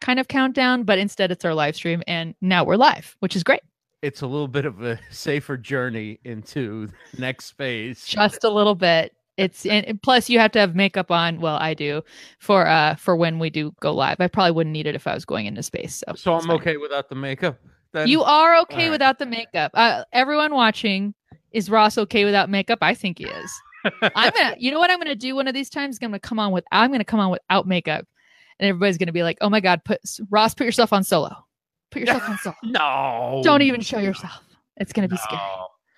that kind of countdown, but instead it's our live stream, and now we're live, which is great. It's a little bit of a safer journey into the next phase. Just a little bit. It's and plus you have to have makeup on. Well, I do for uh for when we do go live. I probably wouldn't need it if I was going into space. So, so I'm okay without the makeup. Then? You are okay right. without the makeup. Uh, everyone watching, is Ross okay without makeup? I think he is. I'm gonna, you know what I'm gonna do one of these times? I'm gonna come on with, I'm gonna come on without makeup, and everybody's gonna be like, "Oh my god, put Ross, put yourself on solo, put yourself on solo. no, don't even show yourself. It's gonna be no. scary."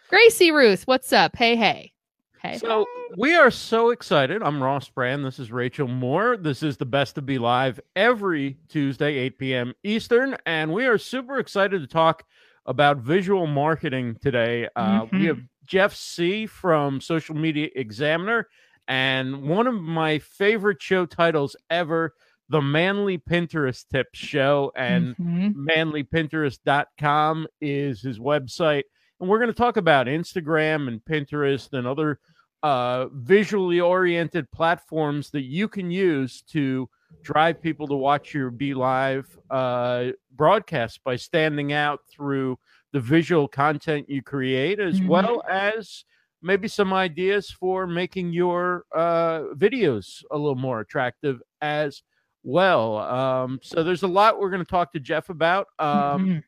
Gracie Ruth, what's up? Hey, hey. Hey. So we are so excited. I'm Ross Brand. This is Rachel Moore. This is the Best to Be Live every Tuesday, 8 p.m. Eastern. And we are super excited to talk about visual marketing today. Uh, mm-hmm. We have Jeff Sieh from Social Media Examiner and one of my favorite show titles ever, the Manly Pinterest Tips Show. And mm-hmm. manlypinterest.com is his website. And we're going to talk about Instagram and Pinterest and other uh, visually oriented platforms that you can use to drive people to watch your Be Live uh, broadcast by standing out through the visual content you create, as mm-hmm. well as maybe some ideas for making your uh, videos a little more attractive as well. Um, so there's a lot we're going to talk to Jeff about. Um, mm-hmm.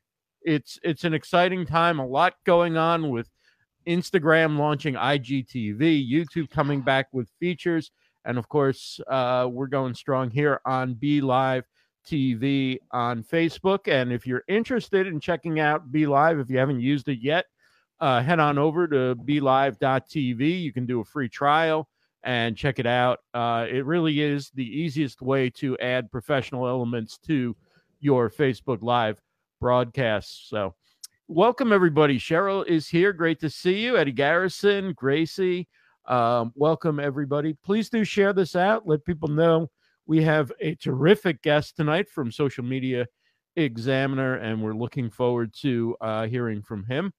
It's it's an exciting time, a lot going on with Instagram launching IGTV, YouTube coming back with features, and of course, uh, we're going strong here on Be Live TV on Facebook. And if you're interested in checking out Be Live, if you haven't used it yet, uh, head on over to BeLive.tv. You can do a free trial and check it out. Uh, it really is the easiest way to add professional elements to your Facebook Live broadcasts. So, welcome everybody. Cheryl is here. Great to see you. Eddie Garrison, Gracie. Um, welcome everybody. Please do share this out. Let people know we have a terrific guest tonight from Social Media Examiner, and we're looking forward to uh, hearing from him.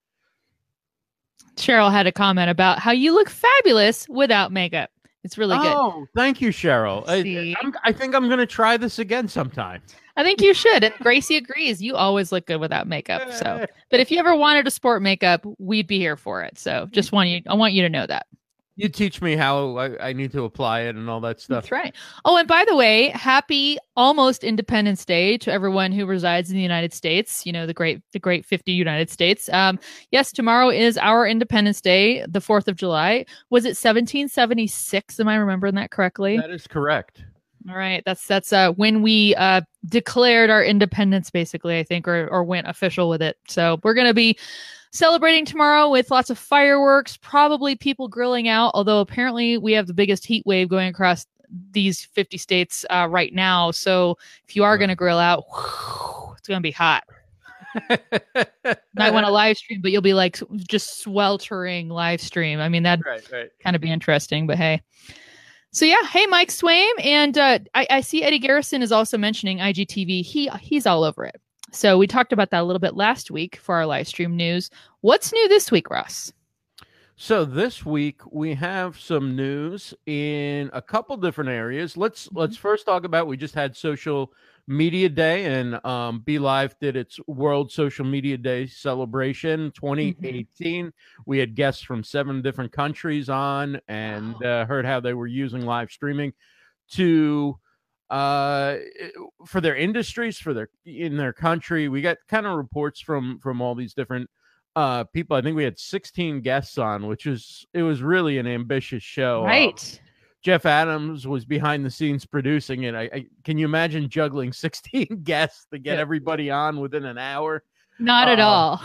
Cheryl had a comment about how you look fabulous without makeup. It's really good. Oh, thank you, Cheryl. I, I, think I'm going to try this again sometime. I think you should. And Gracie agrees. You always look good without makeup. So, but if you ever wanted to sport makeup, we'd be here for it. So, just want you. I want you to know that. You teach me how I, I, need to apply it and all that stuff. That's right. Oh, and by the way, happy almost Independence Day to everyone who resides in the United States. You know the great the great fifty United States. Um, yes, tomorrow is our Independence Day, the Fourth of July. Was it seventeen seventy six? Am I remembering that correctly? That is correct. All right, that's that's uh, when we uh, declared our independence, basically, I think, or or went official with it. So we're gonna be celebrating tomorrow with lots of fireworks, probably people grilling out, although apparently we have the biggest heat wave going across these 50 states uh, right now. So if you are going to grill out, whew, it's going to be hot. Might want to live stream, but you'll be like just sweltering live stream. I mean, that'd right, right. kind of be interesting, but hey. So yeah, hey Mike Swaim, and uh, I, I see Eddie Garrison is also mentioning IGTV. He he's all over it. So we talked about that a little bit last week for our live stream news. What's new this week, Ross? So this week we have some news in a couple different areas. Let's mm-hmm. let's first talk about we just had social media day and um Be Live did its World Social Media Day celebration 2018. Mm-hmm. We had guests from seven different countries on and wow. uh, heard how they were using live streaming to uh for their industries for their in their country we got kind of reports from from all these different uh people. I think we had 16 guests on which is it was really an ambitious show. Um, right. Jeff adams was behind the scenes producing it. I, I can you imagine juggling 16 guests to get everybody on within an hour? Not uh, at all.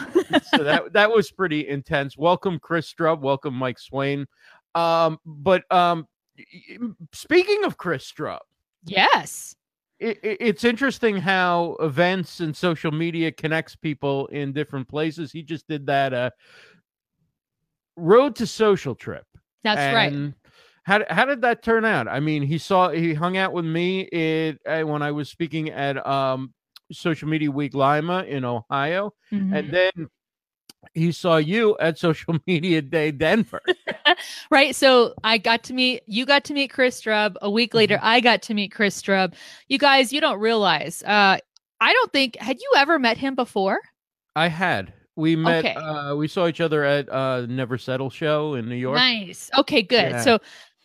so that that was pretty intense. Welcome chris strub. Welcome mike swain. Um but um speaking of chris strub Yes. It, it's interesting how events and social media connects people in different places. He just did that uh, road to social trip. That's and right. How, how did that turn out? I mean, he saw he hung out with me it, uh, when I was speaking at um, Social Media Week Lima in Ohio, mm-hmm. and then he saw you at Social Media Day Denver. right. So I got to meet you got to meet Chris Strub. A week later, Mm-hmm. I got to meet Chris Strub. You guys, you don't realize. Uh I don't think had you ever met him before? I had. We met. Okay. Uh, we saw each other at uh, Never Settle show in New York. Nice. Okay, good. Yeah. So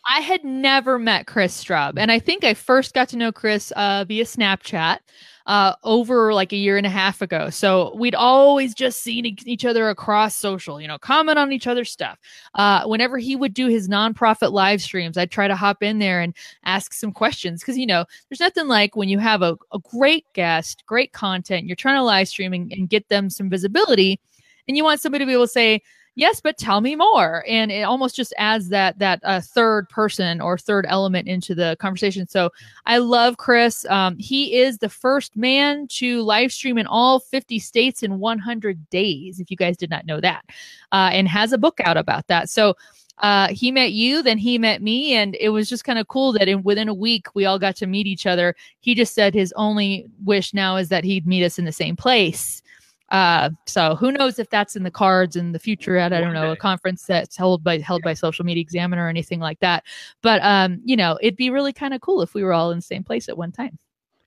I had never met Chris Strub, and I think I first got to know Chris uh, via Snapchat uh, over like a year and a half ago. So we'd always just seen each other across social, you know, comment on each other's stuff. Uh, whenever he would do his nonprofit live streams, I'd try to hop in there and ask some questions because you know there's nothing like when you have a, a great guest, great content, you're trying to live stream and, and get them some visibility, and you want somebody to be able to say yes but tell me more and it almost just adds that that uh, third person or third element into the conversation so i love chris um, he is the first man to live stream in all 50 states in 100 days if you guys did not know that uh, and has a book out about that so uh, he met you, then he met me, and it was just kind of cool that in within a week we all got to meet each other. He just said his only wish now is that he'd meet us in the same place. Uh, so who knows if that's in the cards in the future at I don't know a conference that's held by held by Social Media Examiner or anything like that. But um, you know, it'd be really kind of cool if we were all in the same place at one time.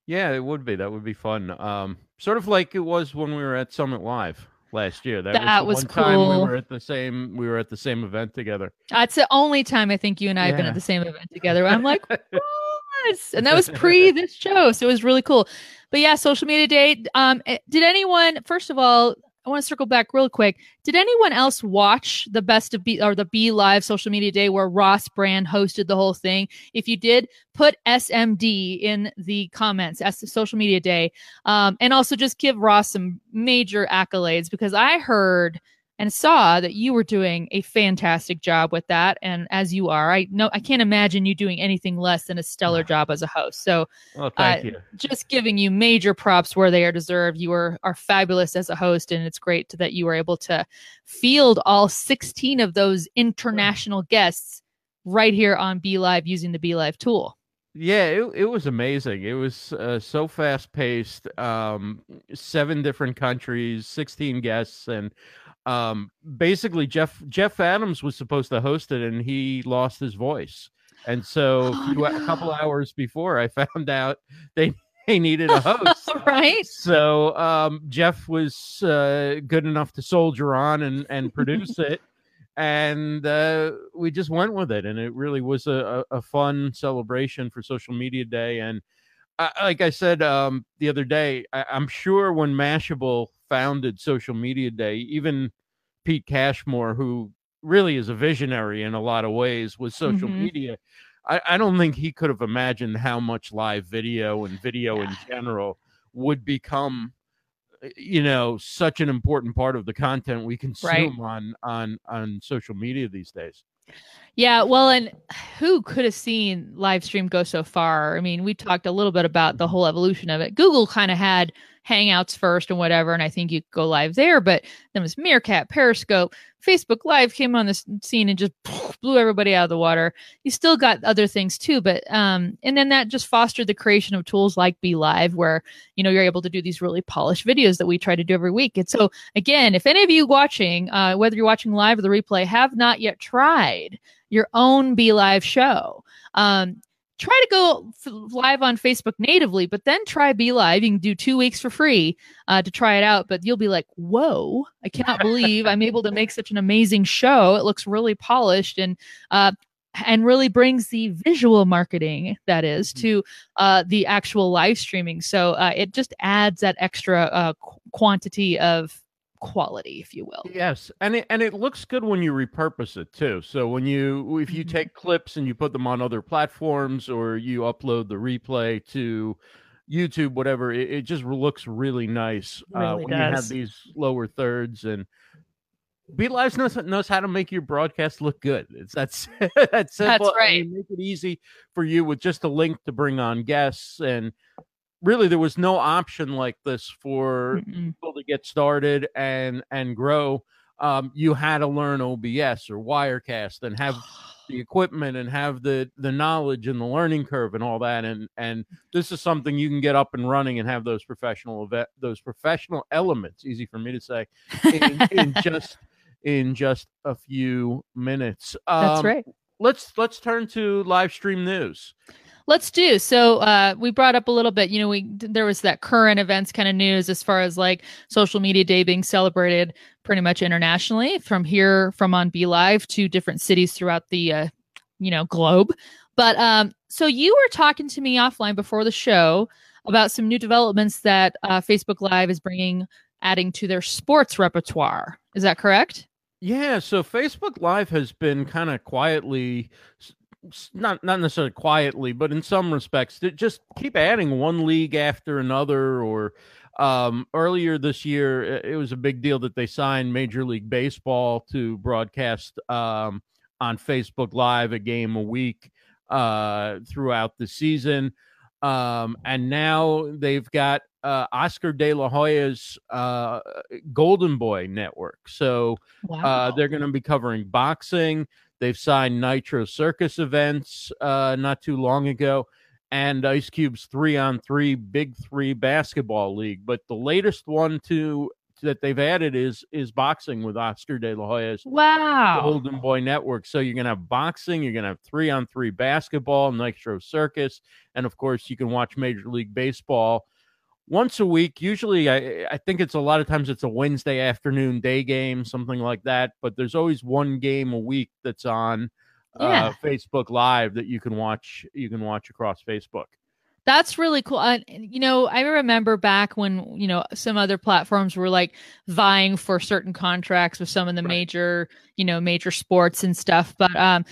Yeah, it would be. That would be fun. Um, sort of like it was when we were at Summit Live last year. That, That was, was one time we were at the same. We were at the same event together. That's the only time I think you and I have been at the same event together. I'm like, yes, and that was pre this show, so it was really cool. But yeah, social media day. Um, eh, did anyone? First of all, I want to circle back real quick. Did anyone else watch the best of B or the B Live social media day where Ross Brand hosted the whole thing? If you did, put SMD in the comments as the social media day, um, and also just give Ross some major accolades because I heard and saw that you were doing a fantastic job with that. And as you are, I know I can't imagine you doing anything less than a stellar job as a host. So Well, thank Uh, you. just giving you major props where they are deserved. You are are fabulous as a host, and it's great to, that you were able to field all 16 of those international guests right here on Be Live using the Be Live tool. Yeah, it, it was amazing. It was uh, so fast paced. Um, seven different countries, sixteen guests, and um, basically Jeff Jeff Adams was supposed to host it, and he lost his voice. And so a, Oh, few- a couple hours before, I found out they they needed a host. right? So um, Jeff was uh, good enough to soldier on and and produce it, and uh, we just went with it, and it really was a, a, fun celebration for Social Media Day. And I, like I said um, the other day, I, I'm sure when Mashable founded Social Media Day, even Pete Cashmore, who really is a visionary in a lot of ways with social Mhm. media. I, I don't think he could have imagined how much live video and video in general would become you know such an important part of the content we consume on on on social media these days Yeah, well, and who could have seen live stream go so far? I mean, we talked a little bit about the whole evolution of it. Google kind of had Hangouts first and whatever, and I think you could go live there, but then was Meerkat, Periscope, Facebook Live came on the scene and just blew everybody out of the water. You still got other things too, but um, and then that just fostered the creation of tools like Be Live, where you know you're able to do these really polished videos that we try to do every week. And so again, if any of you watching, uh, whether you're watching live or the replay, have not yet tried your own Be Live show. Um, try to go f- live on Facebook natively, but then try Be Live. You can do two weeks for free uh, to try it out, but you'll be like, whoa, I cannot believe I'm able to make such an amazing show. It looks really polished and, uh, and really brings the visual marketing that is to uh, the actual live streaming. So uh, it just adds that extra uh, qu- quantity of quality, if you will. yes and it and it looks good when you repurpose it too so when you if you Mhm. take clips and you put them on other platforms or you upload the replay to youtube whatever it, it just looks really nice uh, Really when you have these lower thirds and Be Live knows, knows how to make your broadcast look good. It's that's that's simple. That's right. you make it easy for you with just a link to bring on guests. And really, there was no option like this for Mm-mm. people to get started and and grow. Um, you had to learn OBS or Wirecast and have the equipment and have the the knowledge and the learning curve and all that and and this is something you can get up and running and have those professional event those professional elements easy for me to say in, in just in just a few minutes um, that's right let's let's turn to live stream news let's do. So uh we brought up a little bit you know we there was that current events kind of news as far as like social media day being celebrated pretty much internationally from here from on Be Live to different cities throughout the uh you know globe. But um so you were talking to me offline before the show about some new developments that uh, facebook live is bringing adding to their sports repertoire. Is that correct? Yeah, so Facebook Live has been kind of quietly not not necessarily quietly, but in some respects, to just keep adding one league after another. Or um, earlier this year, it was a big deal that they signed Major League Baseball to broadcast um, on Facebook Live a game a week uh, throughout the season. Um, and now they've got uh, Oscar De La Hoya's uh, Golden Boy network. So uh, they're going to be covering boxing. They've signed Nitro Circus events uh, not too long ago, and Ice Cube's three on three Big Three basketball league. But the latest one to that they've added is is boxing with Oscar De La Hoya's wow Golden Boy Network. So you're gonna have boxing, you're gonna have three on three basketball, Nitro Circus, and of course you can watch Major League Baseball once a week. Usually, I, I think it's a lot of times it's a Wednesday afternoon day game, something like that. But there's always one game a week that's on uh, yeah. uh, Facebook Live that you can watch. You can watch across Facebook. That's really cool. Uh, you know, I remember back when you know some other platforms were like vying for certain contracts with some of the right. major, you know, major sports and stuff. But um,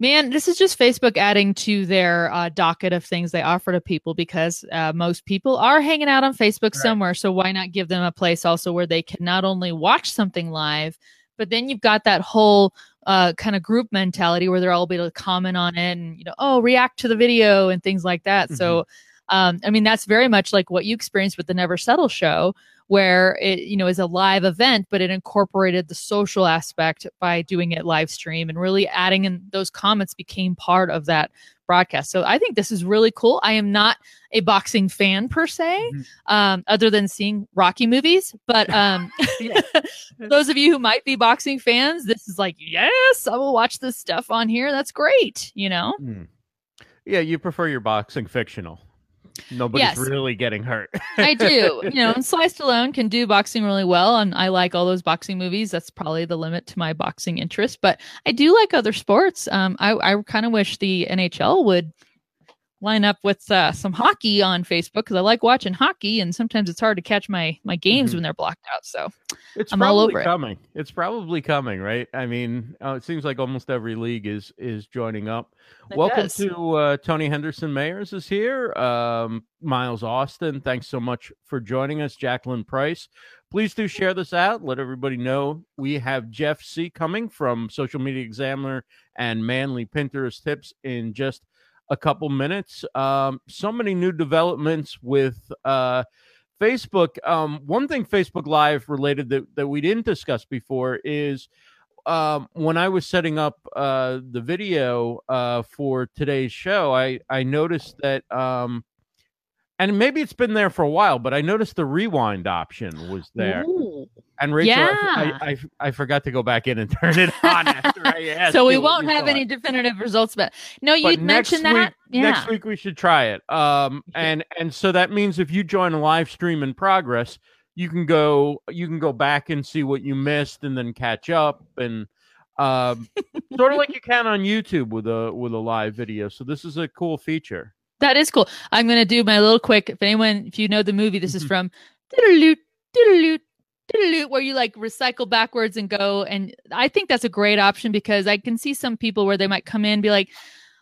Man, this is just Facebook adding to their uh, docket of things they offer to people because uh, most people are hanging out on Facebook right. somewhere. So why not give them a place also where they can not only watch something live, but then you've got that whole uh, kind of group mentality where they're all able to comment on it and you know, oh, react to the video and things like that. Mm-hmm. So, um, I mean, that's very much like what you experienced with the Never Settle show, where it you know is a live event but it incorporated the social aspect by doing it live stream and really adding in those comments became part of that broadcast. So i think this is really cool. I am not a boxing fan per se mm-hmm. um, other than seeing rocky movies but um, those of you who might be boxing fans this is like yes i will watch this stuff on here. That's great you know? Mm. yeah you prefer your boxing fictional Nobody's yes. really getting hurt. I do. You know, and Sly Stallone can do boxing really well, and I like all those boxing movies. That's probably the limit to my boxing interest. But I do like other sports. Um, I I kind of wish the NHL would line up with uh, some hockey on Facebook because I like watching hockey, and sometimes it's hard to catch my my games mm-hmm. when they're blocked out. So it's I'm all over coming. It. It's probably coming, right? I mean, uh, it seems like almost every league is is joining up. It Welcome does. to uh, Tony Henderson Mayers is here. Um, Miles Austin, thanks so much for joining us. Jacqueline Price, please do share this out. Let everybody know we have Jeff Sieh coming from Social Media Examiner and Manly Pinterest Tips in just a couple minutes. Um, so many new developments with uh, Facebook. Um, one thing Facebook Live related that, that we didn't discuss before is um, when I was setting up uh, the video uh, for today's show, I, I noticed that um, and maybe it's been there for a while, but I noticed the rewind option was there. Ooh. And Rachel, yeah. I, I, I, forgot to go back in and turn it on after So we won't have any definitive results, but no, you mentioned that. yeah. Next week we should try it. Um, and and so that means if you join a live stream in progress, you can go you can go back and see what you missed and then catch up and um, sort of like you can on YouTube with a with a live video. So this is a cool feature. That is cool. I'm going to do my little quick. If anyone, if you know the movie, this is from where you like recycle backwards and go. And I think that's a great option because I can see some people where they might come in be like,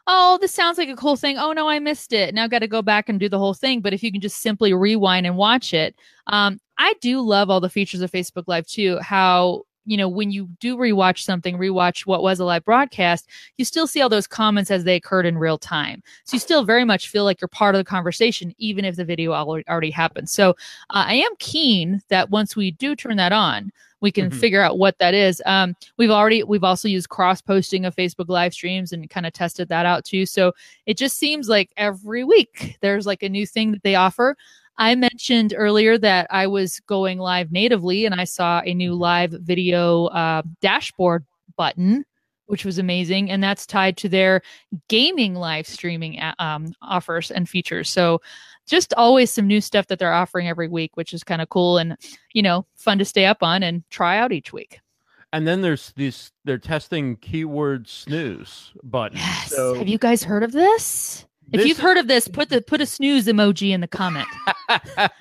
oh, this sounds like a cool thing. Oh no, I missed it. Now I've got to go back and do the whole thing. But if you can just simply rewind and watch it, um, I do love all the features of Facebook Live too. How you know, when you do rewatch something, rewatch what was a live broadcast, you still see all those comments as they occurred in real time. So you still very much feel like you're part of the conversation, even if the video already happened. So uh, I am keen that once we do turn that on, we can mm-hmm. figure out what that is. Um, we've already we've also used cross posting of Facebook live streams and kind of tested that out too. So it just seems like every week there's like a new thing that they offer. I mentioned earlier that I was going live natively and I saw a new live video uh, dashboard button, which was amazing. And that's tied to their gaming live streaming uh, um, offers and features. So just always some new stuff that they're offering every week, which is kind of cool and, you know, fun to stay up on and try out each week. And then there's these, they're testing keyword snooze button. Yes. So, Have you guys heard of this? If you've heard of this, put the put a snooze emoji in the comment.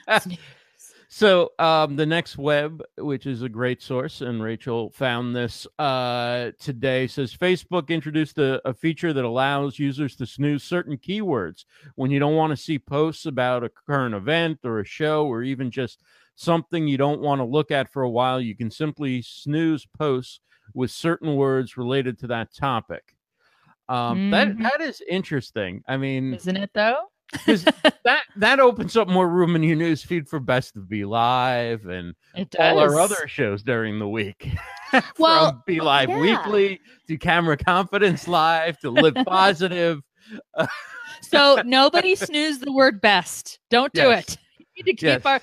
so um, the next web, which is a great source, and Rachel found this uh, today, says Facebook introduced a, a feature that allows users to snooze certain keywords when you don't want to see posts about a current event or a show or even just something you don't want to look at for a while. You can simply snooze posts with certain words related to that topic. Um, mm-hmm. that that is interesting. I mean, isn't it though? Because that that opens up more room in your news feed for Best of Be Live and all our other shows during the week. well, From Be Live yeah. Weekly to Camera Confidence Live to Live Positive. so nobody snooze the word best. Don't do yes. it. You need to keep yes. our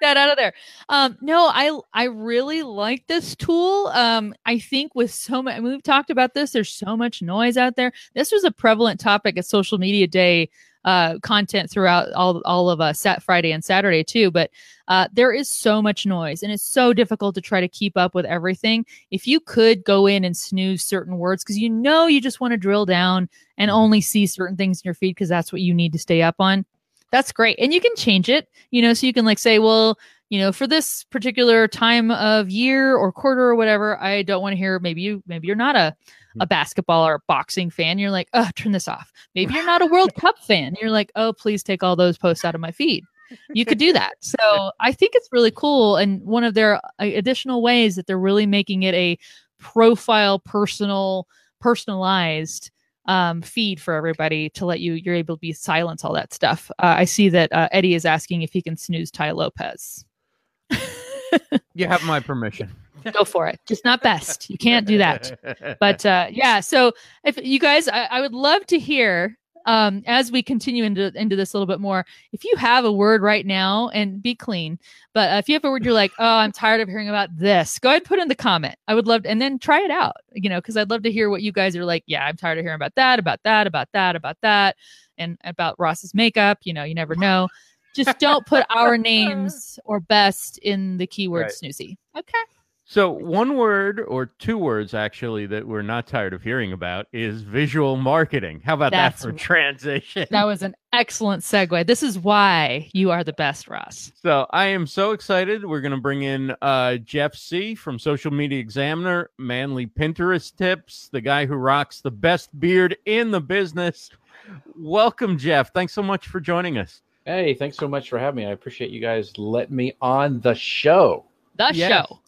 that out of there. Um, no, I I really like this tool. Um, I think with so much, we've talked about this. There's so much noise out there. This was a prevalent topic at Social Media Day uh, content throughout all all of us Sat Friday and Saturday too. But uh, there is so much noise, and it's so difficult to try to keep up with everything. If you could go in and snooze certain words because you know you just want to drill down and only see certain things in your feed because that's what you need to stay up on that's great. And you can change it, you know, so you can like say, well, you know, for this particular time of year or quarter or whatever, I don't want to hear maybe you maybe you're not a a hmm. basketball or a boxing fan. You're like, oh, turn this off. Maybe you're not a World Cup fan. You're like, oh, please take all those posts out of my feed. You could do that. So I think it's really cool. And one of their uh, additional ways that they're really making it a profile, personal, personalized um, feed for everybody to let you you're able to be silence all that stuff. Uh, I see that uh, Eddie is asking if he can snooze Tai Lopez. you have my permission. Go for it. Just not best. You can't do that. But uh, yeah, so if you guys, I, I would love to hear um, as we continue into into this a little bit more, if you have a word right now, and be clean, but uh, if you have a word you're like, oh, I'm tired of hearing about this, go ahead put in the comment. I would love to, and then try it out, you know, because I'd love to hear what you guys are like. Yeah, I'm tired of hearing about that, about that, about that, about that, and about Ross's makeup. You know, you never know. Just don't put our names or best in the keyword right. snoozy. Okay. So, one word or two words actually that we're not tired of hearing about is visual marketing. How about That's, that for transition? That was an excellent segue. This is why you are the best, Ross. So, I am so excited. We're going to bring in uh, Jeff Sieh. from Social Media Examiner, Manly Pinterest Tips, the guy who rocks the best beard in the business. Welcome, Jeff. Thanks so much for joining us. Hey, thanks so much for having me. I appreciate you guys letting me on the show. The yes. show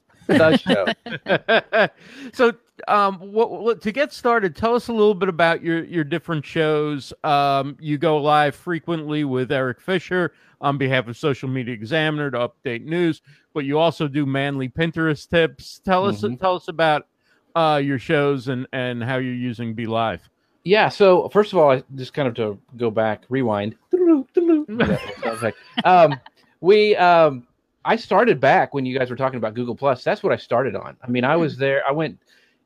show. so, um, what, what, to get started, tell us a little bit about your your different shows. Um, you go live frequently with Eric Fisher on behalf of Social Media Examiner to update news, but you also do manly Pinterest tips. Tell us mm-hmm. tell us about uh, your shows and and how you're using Be Live. Yeah. So first of all, I just kind of to go back, rewind. um, we um, I started back when you guys were talking about Google Plus. That's what I started on. I mean, I was hmm. there. I went,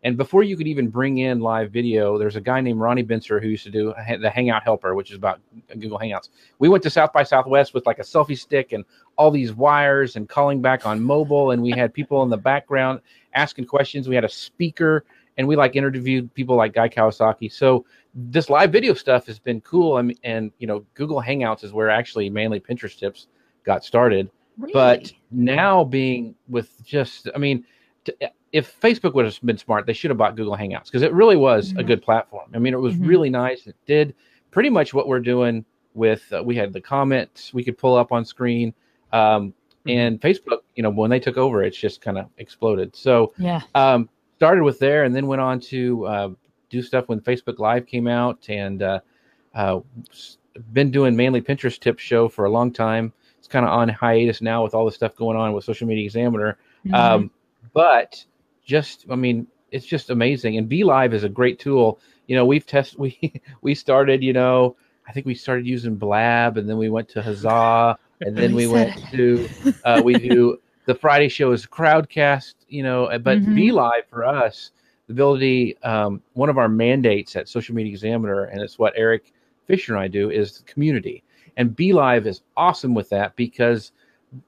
and before you could even bring in live video, there's a guy named Ronnie Bincer who used to do the Hangout Helper, which is about Google Hangouts. We went to South by Southwest with like a selfie stick and all these wires and calling back on mobile, and we had people in the background asking questions. We had a speaker, and we like interviewed people like Guy Kawasaki. So this live video stuff has been cool. Mean, and you know, Google Hangouts is where actually Manly Pinterest tips got started Really? But now being with just, I mean, to, if Facebook would have been smart, they should have bought Google Hangouts because it really was mm-hmm. a good platform. I mean, it was mm-hmm. really nice. It did pretty much what we're doing with. Uh, we had the comments we could pull up on screen. Um, and Facebook, you know, when they took over, it's just kind of exploded. So Yeah. um, started with there, and then went on to uh, do stuff when Facebook Live came out, and uh, uh, been doing Manly Pinterest Tips show for a long time. It's kind of on hiatus now with all the stuff going on with Social Media Examiner. Mhm. Um, but just, I mean, it's just amazing. And Be Live is a great tool. You know, we've tested, we, we started, you know, I think we started using Blab and then we went to Huzza and then We we went to, uh, we do the Friday show is Crowdcast, you know, uh, but Mhm. Be Live for us, the ability, um, one of our mandates at Social Media Examiner, and it's what Eric Fisher and I do, is community. And Be Live is awesome with that because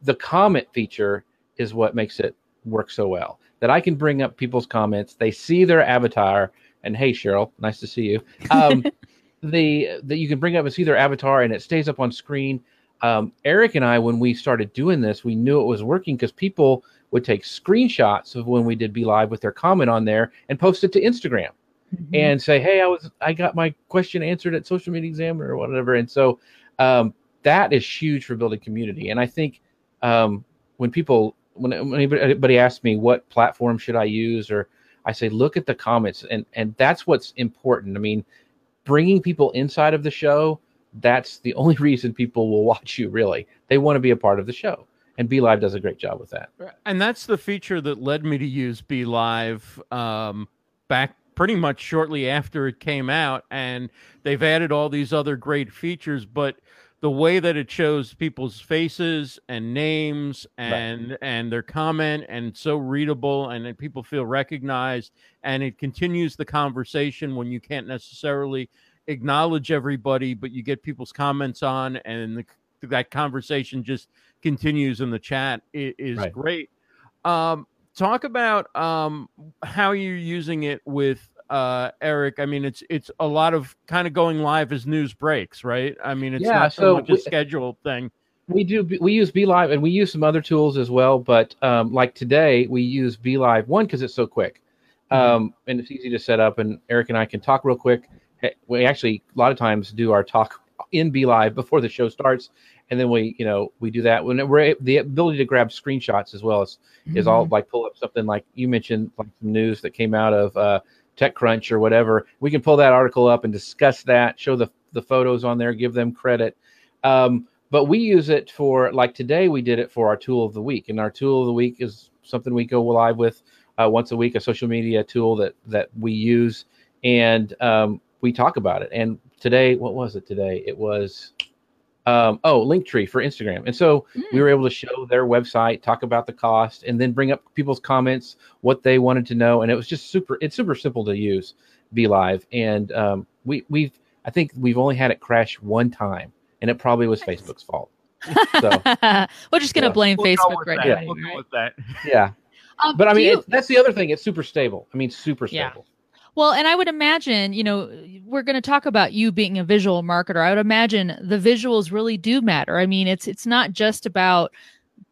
the comment feature is what makes it work so well. That I can bring up people's comments, they see their avatar, and hey Cheryl, nice to see you. Um, the that you can bring up and see their avatar, and it stays up on screen. Um, Eric and I, when we started doing this, we knew it was working because people would take screenshots of when we did Be Live with their comment on there and post it to Instagram Mhm. and say, "Hey, I was I got my question answered at Social Media Examiner or whatever." And so um, that is huge for building community. And I think um, when people when, anybody asks me what platform should I use, or I say, look at the comments, and and that's what's important. I mean, bringing people inside of the show. That's the only reason people will watch you. Really, they want to be a part of the show, and Be Live does a great job with that. And that's the feature that led me to use Be Live um, back pretty much shortly after it came out. And they've added all these other great features, but the way that it shows people's faces and names and and their comment and so readable and people feel recognized and it continues the conversation when you can't necessarily acknowledge everybody but you get people's comments on and the, that conversation just continues in the chat. I- is Right. great. Um talk about um how you're using it with uh eric i mean it's it's a lot of kind of going live as news breaks right i mean it's Yeah, not so, so much a we- scheduled thing We do. We use Be Live, and we use some other tools as well. But um, like today, we use Be Live one because it's so quick, um, and it's easy to set up. And Eric and I can talk real quick. We actually a lot of times do our talk in Be Live before the show starts, and then we, you know, we do that when we're the ability to grab screenshots as well as is all like pull up something like you mentioned, like some news that came out of uh, TechCrunch or whatever. We can pull that article up and discuss that, show the the photos on there, give them credit. Um, but we use it for like today we did it for our tool of the week and our tool of the week is something we go live with uh, once a week a social media tool that that we use and um, we talk about it and today what was it today it was um, oh linktree for instagram and so we were able to show their website talk about the cost and then bring up people's comments what they wanted to know and it was just super it's super simple to use be live and um, we we've i think we've only had it crash one time and it probably was facebook's fault so We're just gonna Yeah. blame We'll go Facebook with right that. now. Yeah. We'll go right? with that. yeah Um, but i mean you- it, that's the other thing it's super stable i mean super Yeah. Well, and I would imagine, you know, we're going to talk about you being a visual marketer. I would imagine the visuals really do matter. I mean, it's it's not just about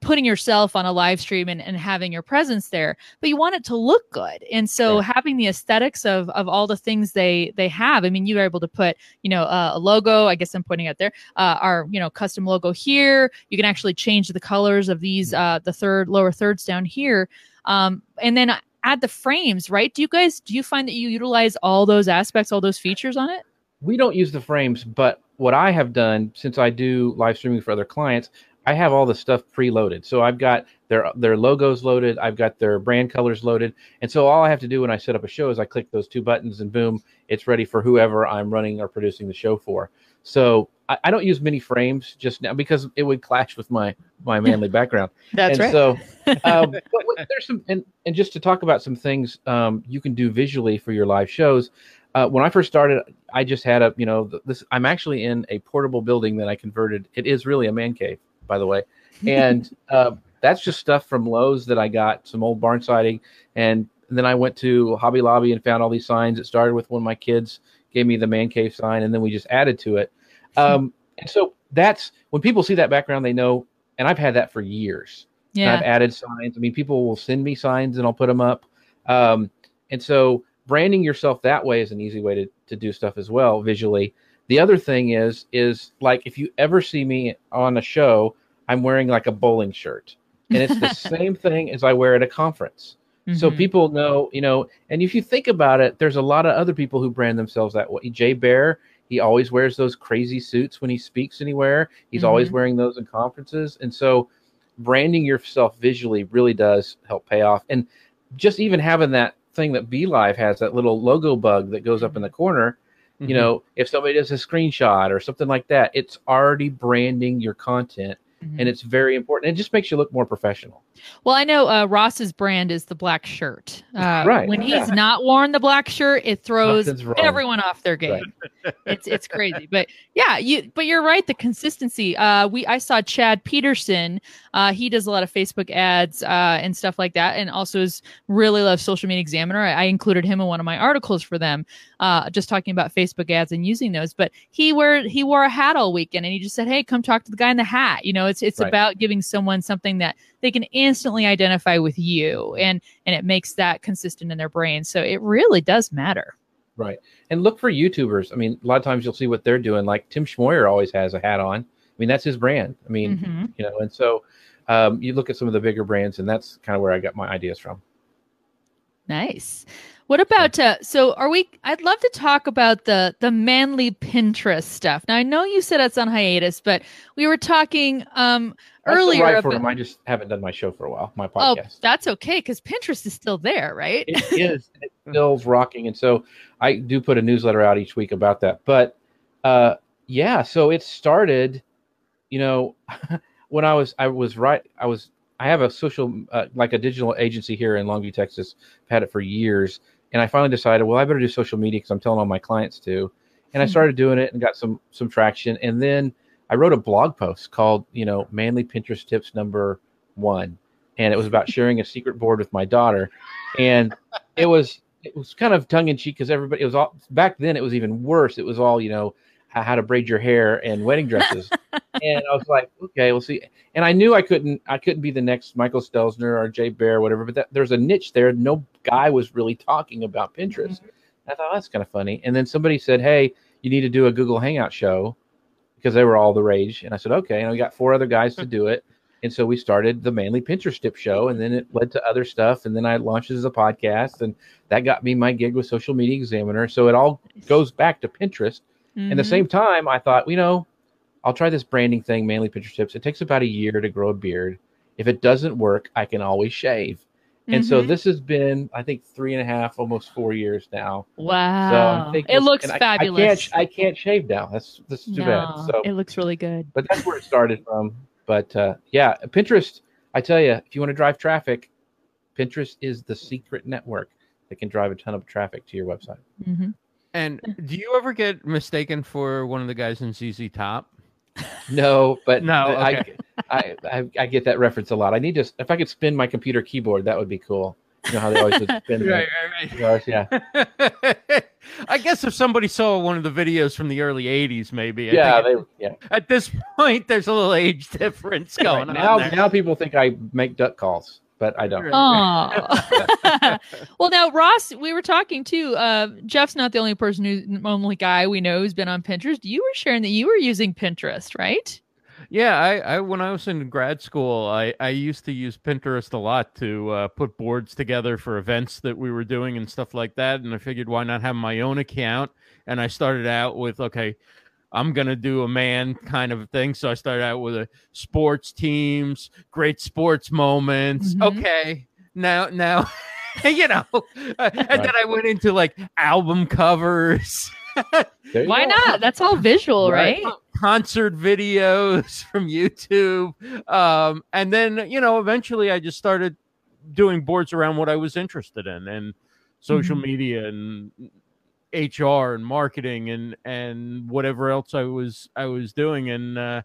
putting yourself on a live stream and, and having your presence there, but you want it to look good. And so having the aesthetics of of all the things they they have. I mean, you were able to put, you know, uh, a logo, I guess I'm pointing out there, uh, our, you know, custom logo here. You can actually change the colors of these uh the third lower thirds down here. Um and then add the frames, right? Do you guys do you find that you utilize all those aspects, all those features on it? we don't use the frames, but what I have done since I do live streaming for other clients, I have all the stuff preloaded. So I've got their their logos loaded, I've got their brand colors loaded, and so all I have to do when I set up a show is I click those two buttons and boom, it's ready for whoever I'm running or producing the show for. So I, I don't use many frames just now because it would clash with my my manly background. That's and so um, but there's some and, and just to talk about some things um, you can do visually for your live shows. Uh, when i first started i just had a you know this i'm actually in a portable building that i converted. It is really a man cave by the way. And uh, that's just stuff from lowes that i got some old barn siding. And then i went to hobby lobby and found all these signs. It started with one of my kids gave me the man cave sign and then we just added to it um, and so that's when people see that background they know and i've had that for years and yeah. I've added signs. I mean, people will send me signs and I'll put them up. Um, and so branding yourself that way is an easy way to, to do stuff as well visually. The other thing is, is like if you ever see me on a show, I'm wearing like a bowling shirt. And it's the same thing as I wear at a conference. So Mhm. people know, you know, and if you think about it, there's a lot of other people who brand themselves that way. Jay Baer, he always wears those crazy suits when he speaks anywhere. He's always Mhm. wearing those in conferences. And so branding yourself visually really does help pay off. And just even having that thing that Be Live has, that little logo bug that goes up in the corner, Mhm. you know, if somebody does a screenshot or something like that, it's already branding your content Mhm. and it's very important. It just makes you look more professional. Well, I know uh, Ross's brand is the black shirt. Uh, Right. When he's not worn the black shirt, it throws everyone off their game. it's it's crazy, but yeah, you. But you're right. The consistency. Uh, we I saw Chad Peterson. Uh, he does a lot of Facebook ads uh, and stuff like that, and also is really loves Social Media Examiner. I, I included him in one of my articles for them, uh, just talking about Facebook ads and using those. But he wore he wore a hat all weekend, and he just said, "Hey, come talk to the guy in the hat." You know, it's it's Right. about giving someone something that they can instantly identify with you, and and it makes that consistent in their brain. So it really does matter. Right. And look for YouTubers. I mean, a lot of times you'll see what they're doing. Like Tim Schmoyer always has a hat on. I mean, that's his brand. I mean, Mhm. you know, and so um, you look at some of the bigger brands, and that's kind of where I got my ideas from. Nice. What about uh so are we I'd love to talk about the the manly Pinterest stuff. Now I know you said it's on hiatus, but we were talking um That's earlier right for him. I just haven't done my show for a while. My podcast. Oh, podcast. that's okay cuz Pinterest is still there, right? it is it still rocking and so i do put a newsletter out each week about that but uh yeah so it started you know when i was i was right i was i have a social uh, like a digital agency here in longview texas i've had it for years and i finally decided well i better do social media because i'm telling all my clients to. And i Hmm. started doing it and got some some traction. And then i wrote a blog post called you know manly pinterest tips number one. And it was about sharing a secret board with my daughter. And it was it was kind of tongue in cheek because everybody it was all back then it was even worse. It was all you know how to braid your hair and wedding dresses and i was like okay we'll see. And i knew i couldn't i couldn't be the next michael stelzner or jay baer or whatever but that, there's a niche there. No guy was really talking about pinterest. Mm-hmm. I thought that's kind of funny. And then somebody said hey you need to do a google hangout show because they were all the rage. And i said okay. And we got four other guys to do it. And so we started the Manly Pinterest Tip Show, and then it led to other stuff. And then I launched it as a podcast, and that got me my gig with Social Media Examiner. So it all goes back to Pinterest. And at the mm-hmm. same time, I thought, you know, I'll try this branding thing, Manly Pinterest Tips. It takes about a year to grow a beard. If it doesn't work, I can always shave. And so Mhm. this has been, I think, three and a half, almost four years now. Wow. I'm thinking, it looks and I- fabulous. I, can't, I can't shave now. That's that's too no, bad. So it looks really good. but that's where it started from. But uh, yeah, Pinterest. I tell you, if you want to drive traffic, Pinterest is the secret network that can drive a ton of traffic to your website. hmm And do you ever get mistaken for one of the guys in ZZ Top? No, but No, I, okay. I, I I get that reference a lot. I need to. If I could spin my computer keyboard, that would be cool. You know how they always would spin Right, right, cigars? Yeah. I guess if somebody saw one of the videos from the early '80s, maybe. I yeah, they, yeah. at this point, there's a little age difference going Right, on now, now people think I make duck calls, but I don't. Oh. well, now Ross, we were talking too. Uh, Jeff's not the only person who, only guy we know who's been on Pinterest. You were sharing that you were using Pinterest, right? Yeah, I, I when I was in grad school, I, I used to use Pinterest a lot to uh, put boards together for events that we were doing and stuff like that. And I figured why not have my own account? And I started out with okay, I'm gonna do a man kind of thing. So I started out with a sports teams, great sports moments. Mhm. Okay, now now. you know, uh, and then I went into like album covers. Why go. not? That's all visual, Right. right? concert videos from YouTube. Um, and then, you know, eventually I just started doing boards around what I was interested in and social Mhm. media and HR and marketing and and whatever else I was I was doing and uh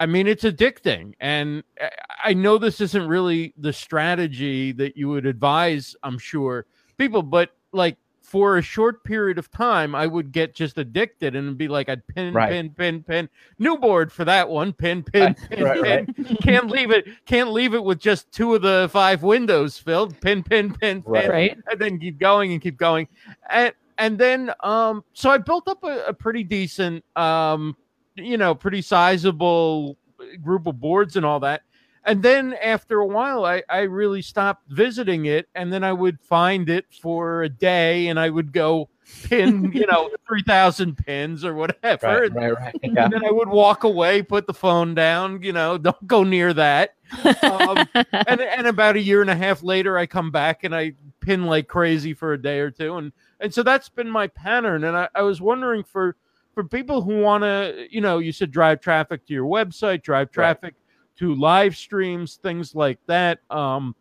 I mean it's addicting and I- I know this isn't really the strategy that you would advise I'm sure people but like for a short period of time I would get just addicted and be like I'd pin Right. pin pin pin new board for that one pin pin Right, pin right, pin right. can't leave it can't leave it with just two of the five windows filled pin pin pin pin Right. right. and then keep going and keep going and and then um so i built up a, a pretty decent um you know pretty sizable group of boards and all that. And then after a while, I, I really stopped visiting it. And then I would find it for a day and I would go pin, you know, 3,000 pins or whatever. Right, and, right, right. Yeah. and then I would walk away, put the phone down, you know, don't go near that. Um, and, and about a year and a half later, I come back and I pin like crazy for a day or two. And, and so that's been my pattern. And I, I was wondering for, for people who want to, you know, you said drive traffic to your website, drive traffic to live streams, things like that. Um,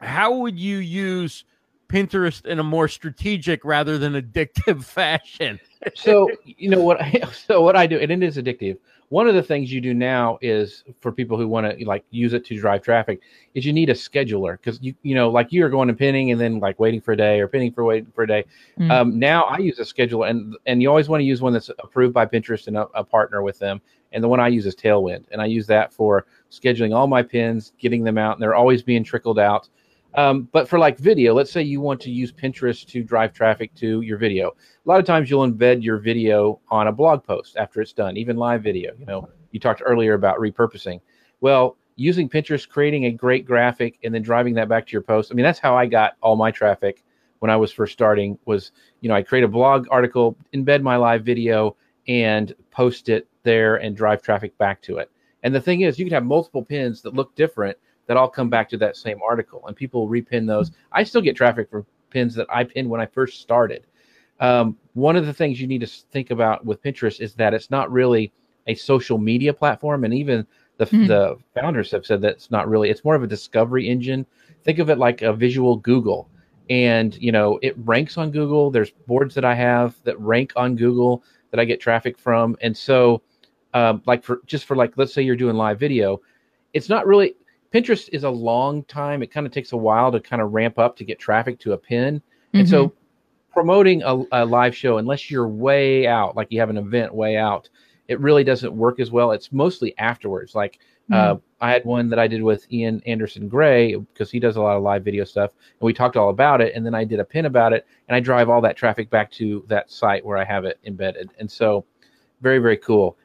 how would you use Pinterest in a more strategic rather than addictive fashion? So you know what I, so what I do, and it is addictive. One of the things you do now is for people who want to like use it to drive traffic is you need a scheduler because you you know like you're going to pinning and then like waiting for a day or pinning for waiting for a day. Mm. Um, now I use a scheduler and and you always want to use one that's approved by Pinterest and a, a partner with them. And the one I use is Tailwind, and I use that for scheduling all my pins, getting them out, and they're always being trickled out. Um, but for like video, let's say you want to use Pinterest to drive traffic to your video. A lot of times you'll embed your video on a blog post after it's done, even live video. You know, you talked earlier about repurposing. Well, using Pinterest, creating a great graphic, and then driving that back to your post. I mean, that's how I got all my traffic when I was first starting. Was you know, I create a blog article, embed my live video, and post it there and drive traffic back to it. And the thing is, you can have multiple pins that look different that all come back to that same article, and people repin those. I still get traffic from pins that I pinned when I first started. Um, one of the things you need to think about with Pinterest is that it's not really a social media platform, and even the Hmm. the founders have said that it's not really. It's more of a discovery engine. Think of it like a visual Google, and you know it ranks on Google. There's boards that I have that rank on Google that I get traffic from, and so um, like for just for like let's say you're doing live video, it's not really Pinterest is a long time. It kind of takes a while to kind of ramp up to get traffic to a pin. And so promoting a, a live show, unless you're way out, like you have an event way out, it really doesn't work as well. It's mostly afterwards. Like uh, I had one that I did with Ian Anderson Gray because he does a lot of live video stuff, and we talked all about it. And then I did a pin about it, and I drive all that traffic back to that site where I have it embedded. And so, very very cool.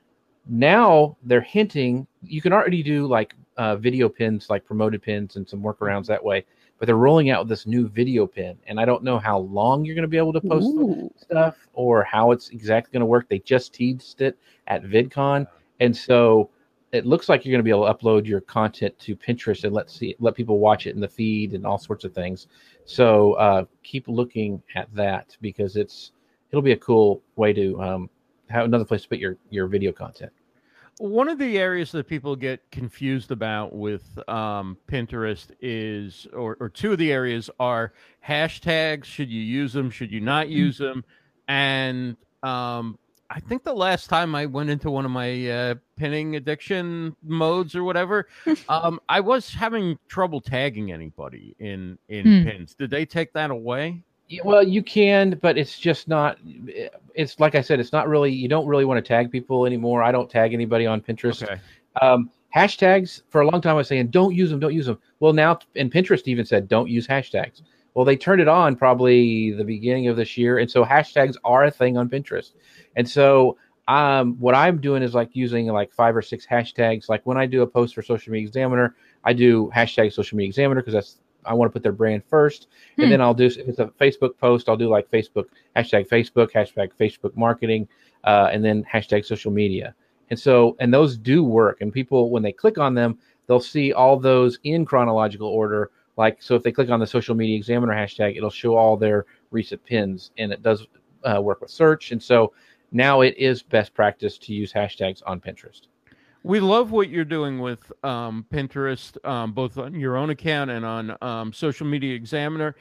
Now they're hinting you can already do like uh, video pins, like promoted pins, and some workarounds that way. But they're rolling out this new video pin, and I don't know how long you're going to be able to post Ooh. stuff or how it's exactly going to work. They just teased it at VidCon, and so it looks like you're going to be able to upload your content to Pinterest and let see let people watch it in the feed and all sorts of things. So uh, keep looking at that because it's it'll be a cool way to um, have another place to put your your video content. One of the areas that people get confused about with um, Pinterest is, or, or two of the areas are hashtags. Should you use them? Should you not use them? And um, I think the last time I went into one of my uh, pinning addiction modes or whatever, um, I was having trouble tagging anybody in in Hmm. pins. Did they take that away? Well, you can, but it's just not. It's like I said, it's not really. You don't really want to tag people anymore. I don't tag anybody on Pinterest. Okay. Um, hashtags for a long time I was saying don't use them, don't use them. Well, now and Pinterest even said don't use hashtags. Well, they turned it on probably the beginning of this year, and so hashtags are a thing on Pinterest. And so, um, what I'm doing is like using like five or six hashtags. Like when I do a post for Social Media Examiner, I do hashtag Social Media Examiner because that's I want to put their brand first, Hmm. and then I'll do if it's a Facebook post, I'll do like Facebook hashtag Facebook hashtag Facebook marketing, uh, and then hashtag social media. And so, and those do work. And people, when they click on them, they'll see all those in chronological order. Like, so if they click on the social media examiner hashtag, it'll show all their recent pins and it does uh, work with search. And so now it is best practice to use hashtags on Pinterest. We love what you're doing with um, Pinterest, um, both on your own account and on um, Social Media Examiner.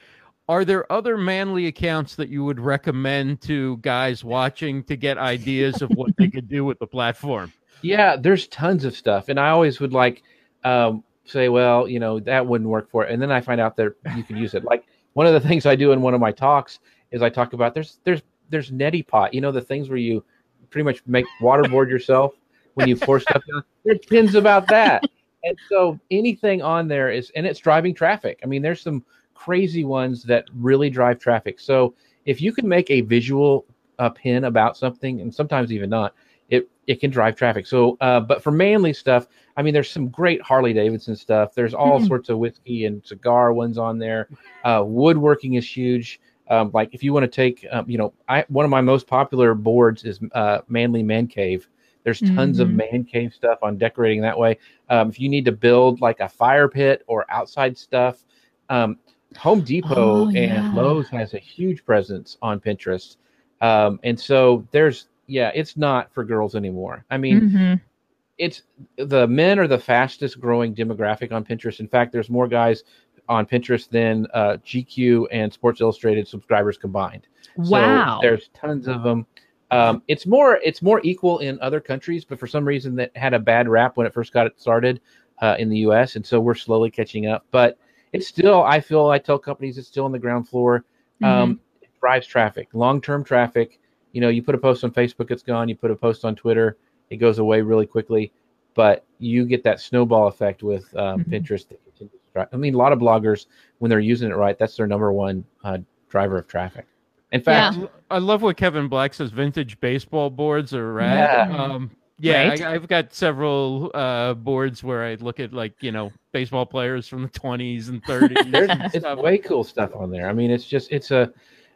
Are there other manly accounts that you would recommend to guys watching to get ideas of what they could do with the platform? Yeah, there's tons of stuff. And I always would like um, say, well, you know, that wouldn't work for it. And then I find out that you can use it. Like one of the things I do in one of my talks is I talk about there's there's there's neti pot. You know the things where you pretty much make waterboard yourself when you pour stuff down. There's pins about that. And so anything on there is and it's driving traffic. I mean, there's some crazy ones that really drive traffic. So if you can make a visual uh, pin about something, and sometimes even not, it it can drive traffic. So, uh, but for manly stuff, I mean, there's some great Harley Davidson stuff. There's all Mhm. sorts of whiskey and cigar ones on there. Uh, woodworking is huge. Um, like if you want to take, um, you know, I one of my most popular boards is uh, Manly Man Cave. There's tons of Mhm. man cave stuff on decorating that way. Um, if you need to build like a fire pit or outside stuff, um, Home Depot Oh, yeah. and Lowe's has a huge presence on Pinterest. Um, and so there's, yeah, it's not for girls anymore. I mean, Mhm. it's the men are the fastest growing demographic on Pinterest. In fact, there's more guys on Pinterest than uh, GQ and Sports Illustrated subscribers combined. So Wow. there's tons of them. Um, it's more it's more equal in other countries, but for some reason that had a bad rap when it first got it started uh, in the U.S. and so we're slowly catching up. But it's still, I feel, I tell companies it's still on the ground floor. Um, it drives traffic, long term traffic. You know, you put a post on Facebook, it's gone. You put a post on Twitter, it goes away really quickly. But you get that snowball effect with um, Mhm. Pinterest. That continues to drive. I mean, a lot of bloggers, when they're using it right, that's their number one uh, driver of traffic. In fact, I love what Kevin Black says. Vintage baseball boards are rad. Yeah. Um, yeah, Right. I, I've got several uh, boards where I look at like you know baseball players from the twenties and thirties. there's it's way cool stuff on there. I mean, it's just it's a,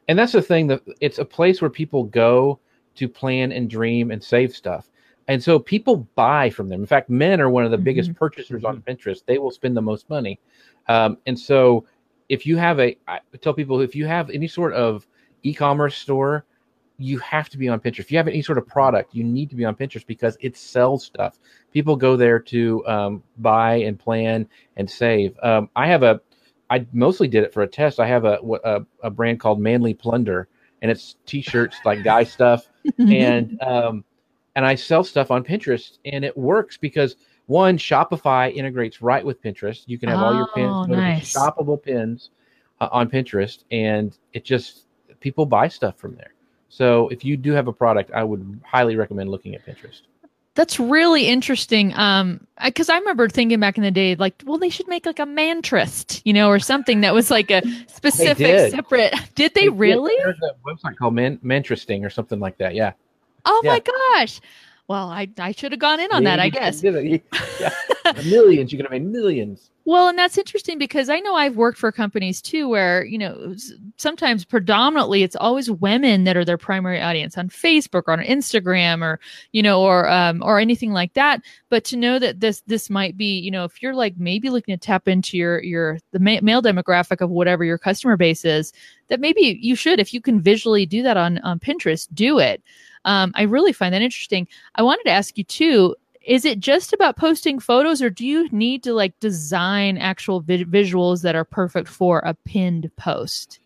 and that's the thing that it's a place where people go to plan and dream and save stuff, and so people buy from them. In fact, men are one of the biggest purchasers on Pinterest. They will spend the most money, um, and so if you have a, I tell people if you have any sort of e-commerce store. You have to be on Pinterest. If you have any sort of product, you need to be on Pinterest because it sells stuff. People go there to um, buy and plan and save. Um, I have a I mostly did it for a test. I have a a, a brand called Manly Plunder, and it's t-shirts like guy stuff, and um, and I sell stuff on Pinterest, and it works because one Shopify integrates right with Pinterest. You can have all your Oh, pins, the nice. shoppable pins uh, on Pinterest, and it just people buy stuff from there. So if you do have a product, I would highly recommend looking at Pinterest. That's really interesting. Um, because I, remember thinking back in the day, like, well, they should make like a mantrist, you know, or something that was like a specific, did. separate. Did they really? There's a website called Man- Mantristing or something like that. Yeah. Oh Yeah. my gosh! Well, I I should have gone in on Yeah, that, I guess. did. Yeah. millions. You could have made millions. Well, and that's interesting because I know I've worked for companies too where, you know, sometimes predominantly it's always women that are their primary audience on Facebook or on Instagram or, you know, or um or anything like that. But to know that this this might be, you know, if you're like maybe looking to tap into your your the ma- male demographic of whatever your customer base is, that maybe you should if you can visually do that on on Pinterest, do it. Um, I really find that interesting. I wanted to ask you too is it just about posting photos or do you need to like design actual vi- visuals that are perfect for a pinned post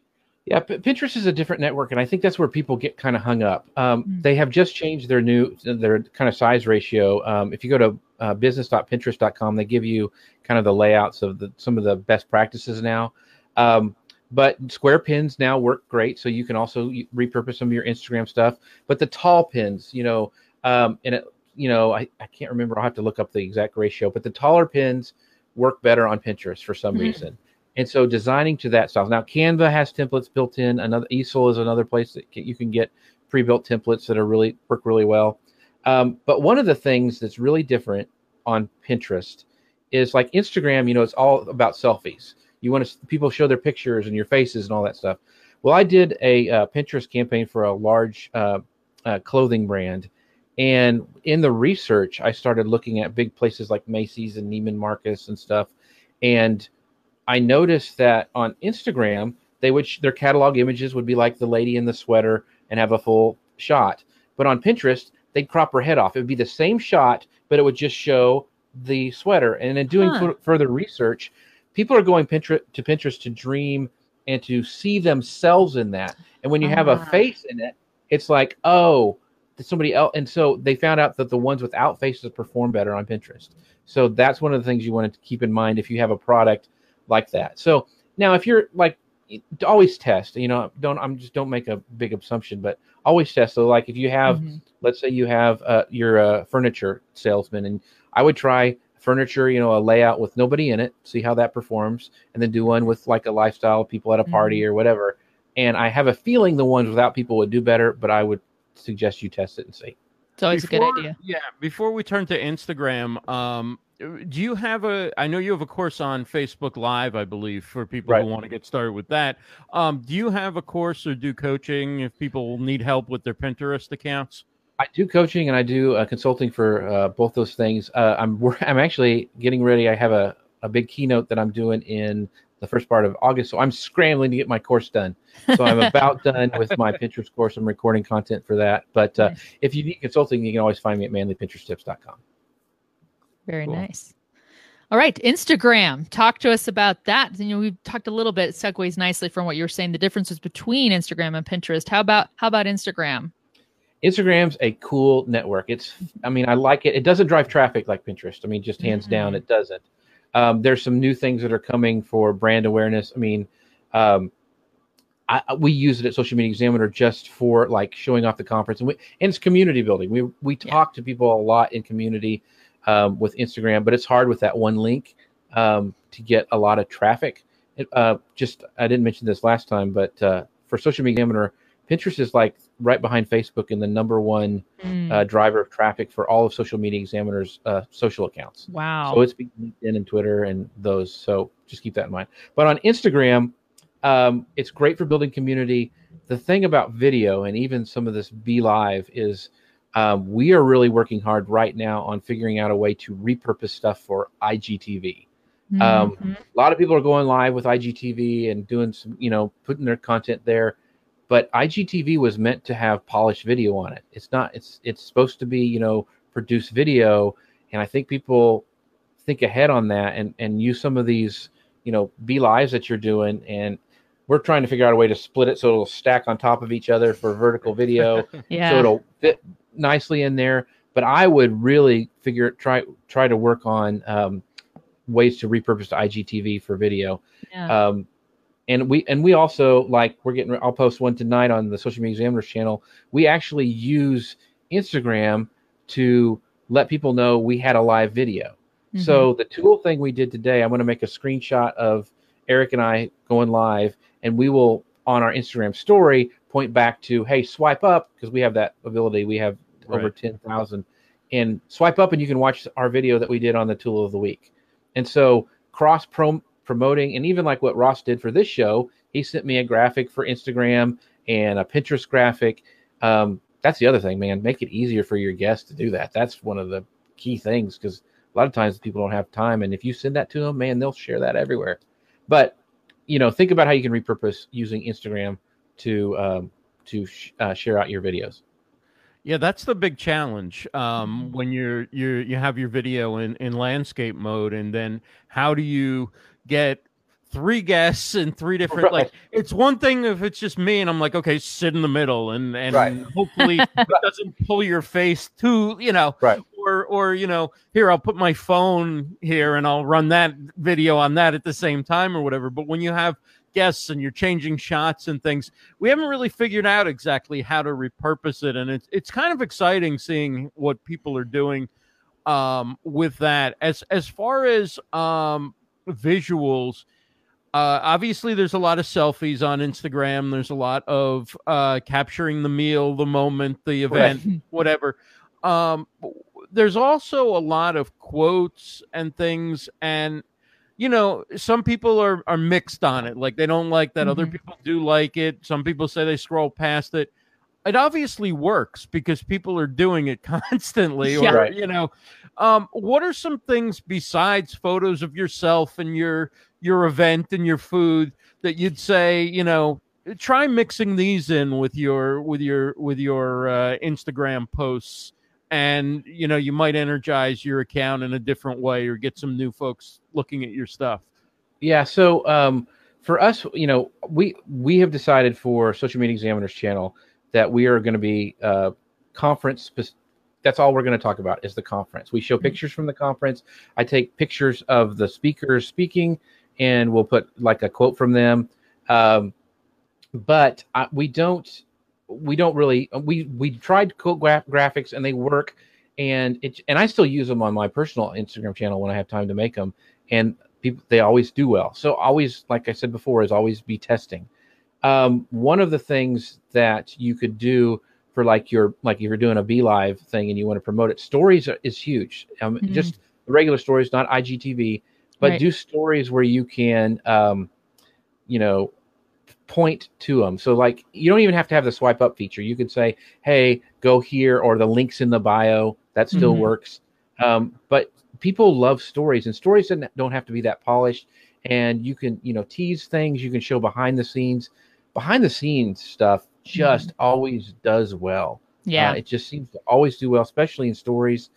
Yeah, P- Pinterest is a different network, and I think that's where people get kind of hung up. Um, Mm. They have just changed their new their kind of size ratio. Um, if you go to uh, business.pinterest.com, they give you kind of the layouts of the some of the best practices now. Um, but square pins now work great, so you can also repurpose some of your Instagram stuff. But the tall pins, you know, um, and it, you know, I, I can't remember. I'll have to look up the exact ratio, but the taller pins work better on Pinterest for some Mm. reason. And so designing to that style. Now Canva has templates built in. Another Easil is another place that you can get pre-built templates that are really work really well. Um, but one of the things that's really different on Pinterest is like Instagram. You know, it's all about selfies. You want to people show their pictures and your faces and all that stuff. Well, I did a uh, Pinterest campaign for a large uh, uh, clothing brand, and in the research, I started looking at big places like Macy's and Neiman Marcus and stuff, and I noticed that on Instagram, they would their catalog images would be like the lady in the sweater and have a full shot. But on Pinterest, they'd crop her head off. It would be the same shot, but it would just show the sweater. And in doing Huh. fu- further research, people are going Pinterest to Pinterest to dream and to see themselves in that. And when you have a Ah. face in it, it's like, oh, somebody else. And so they found out that the ones without faces perform better on Pinterest. So that's one of the things you want to keep in mind if you have a product like that. So now, if you're like, always test. You know, don't I'm just don't make a big assumption, but always test. So, like, if you have, Mhm. let's say you have uh, your uh, furniture salesman, and I would try furniture, you know, a layout with nobody in it, see how that performs, and then do one with like a lifestyle, people at a party or whatever. And I have a feeling the ones without people would do better, but I would suggest you test it and see. it's always a good idea Yeah. Before we turn to Instagram, um, do you have a? I know you have a course on Facebook Live, I believe, for people Right. who want to get started with that. Um, do you have a course or do coaching if people need help with their Pinterest accounts? I do coaching and I do uh, consulting for uh, both those things. Uh, I'm I'm actually getting ready. I have a, a big keynote that I'm doing in the first part of August, so I'm scrambling to get my course done. So I'm about done with my Pinterest course. I'm recording content for that. But uh, Nice. if you need consulting, you can always find me at manlypinteresttips.com. Very Cool. nice. All right, Instagram. Talk to us about that. You know, we've talked a little bit. It segues nicely from what you were saying. The differences between Instagram and Pinterest. How about how about Instagram? Instagram's a cool network. It's, I mean, I like it. It doesn't drive traffic like Pinterest. I mean, just hands down, Mhm. it doesn't. Um, there's some new things that are coming for brand awareness. I mean, um, I, we use it at Social Media Examiner just for like showing off the conference, and, we, and it's community building. We we Yeah. talk to people a lot in community um, with Instagram, but it's hard with that one link um, to get a lot of traffic. It, uh, just I didn't mention this last time, but uh, for Social Media Examiner, Pinterest is like right behind Facebook in the number one Mm, uh, driver of traffic for all of Social Media Examiner's uh, social accounts. wow. So it's LinkedIn and Twitter and those. So just keep that in mind. But on Instagram, um, it's great for building community. The thing about video and even some of this Be Live is um, we are really working hard right now on figuring out a way to repurpose stuff for IGTV. um, Mhm. A lot of people are going live with IGTV and doing some, you know, putting their content there. But IGTV was meant to have polished video on it. It's not. It's it's supposed to be, you know, produce video. And I think people think ahead on that and and use some of these, you know, be lives that you're doing. And we're trying to figure out a way to split it so it'll stack on top of each other for vertical video yeah. so it'll fit nicely in there. But I would really figure try try to work on um, ways to repurpose IGTV for video. yeah. Um, and we and we also like we're getting. I'll post one tonight on the Social Media Examiner's channel. We actually use Instagram to let people know we had a live video. Mhm. So the tool thing we did today, I'm going to make a screenshot of Eric and I going live, and we will on our Instagram story point back to, hey, swipe up because we have that ability. We have over ten thousand, and swipe up, and you can watch our video that we did on the tool of the week. And so cross prom- promoting, and even like what Ross did for this show, he sent me a graphic for Instagram and a Pinterest graphic. Um, that's the other thing, man. Make it easier for your guests to do that. That's one of the key things because a lot of times people don't have time, and if you send that to them, man, they'll share that everywhere. But you know, think about how you can repurpose using Instagram to um, to sh- uh, share out your videos. Yeah, that's the big challenge. Um, Mhm. when you're you you have your video in in landscape mode, and then how do you get three guests and three different like it's one thing if it's just me and I'm like okay sit in the middle and and Right. hopefully it doesn't pull your face too you know Right. or or you know here I'll put my phone here and I'll run that video on that at the same time or whatever but when you have guests and you're changing shots and things we haven't really figured out exactly how to repurpose it and it's it's kind of exciting seeing what people are doing um with that as as far as um visuals uh obviously there's a lot of selfies on Instagram. There's a lot of uh capturing the meal the moment the event whatever. Um there's also a lot of quotes and things and you know some people are are mixed on it. Like they don't like that other Mhm. people do like it. Some people say they scroll past it it obviously works because people are doing it constantly Yeah. or Right. you know um what are some things besides photos of yourself and your your event and your food that you'd say you know try mixing these in with your with your with your uh, instagram posts and you know you might energize your account in a different way or get some new folks looking at your stuff Yeah. So um, for us, you know, we we have decided for Social Media Examiner's channel that we are going to be uh, conference. That's all we're going to talk about is the conference. We show pictures from the conference. I take pictures of the speakers speaking, and we'll put like a quote from them. Um, but I, we don't we don't really we we tried quote gra- graphics and they work and it and I still use them on my personal Instagram channel when I have time to make them and people they always do well so always like i said before is always be testing um, one of the things that you could do for like your like if you're doing a be live thing and you want to promote it stories are, is huge um, Mhm. just regular stories, not IGTV, but Right. do stories where you can, um, you know, point to them. So like you don't even have to have the swipe up feature. You could say, "Hey, go here," or the links in the bio. That still Mhm. works. Um, but people love stories, and stories don't have to be that polished. And you can, you know, tease things. You can show behind the scenes. Behind the scenes stuff just always does well. Yeah. Uh, it just seems to always do well, especially in stories.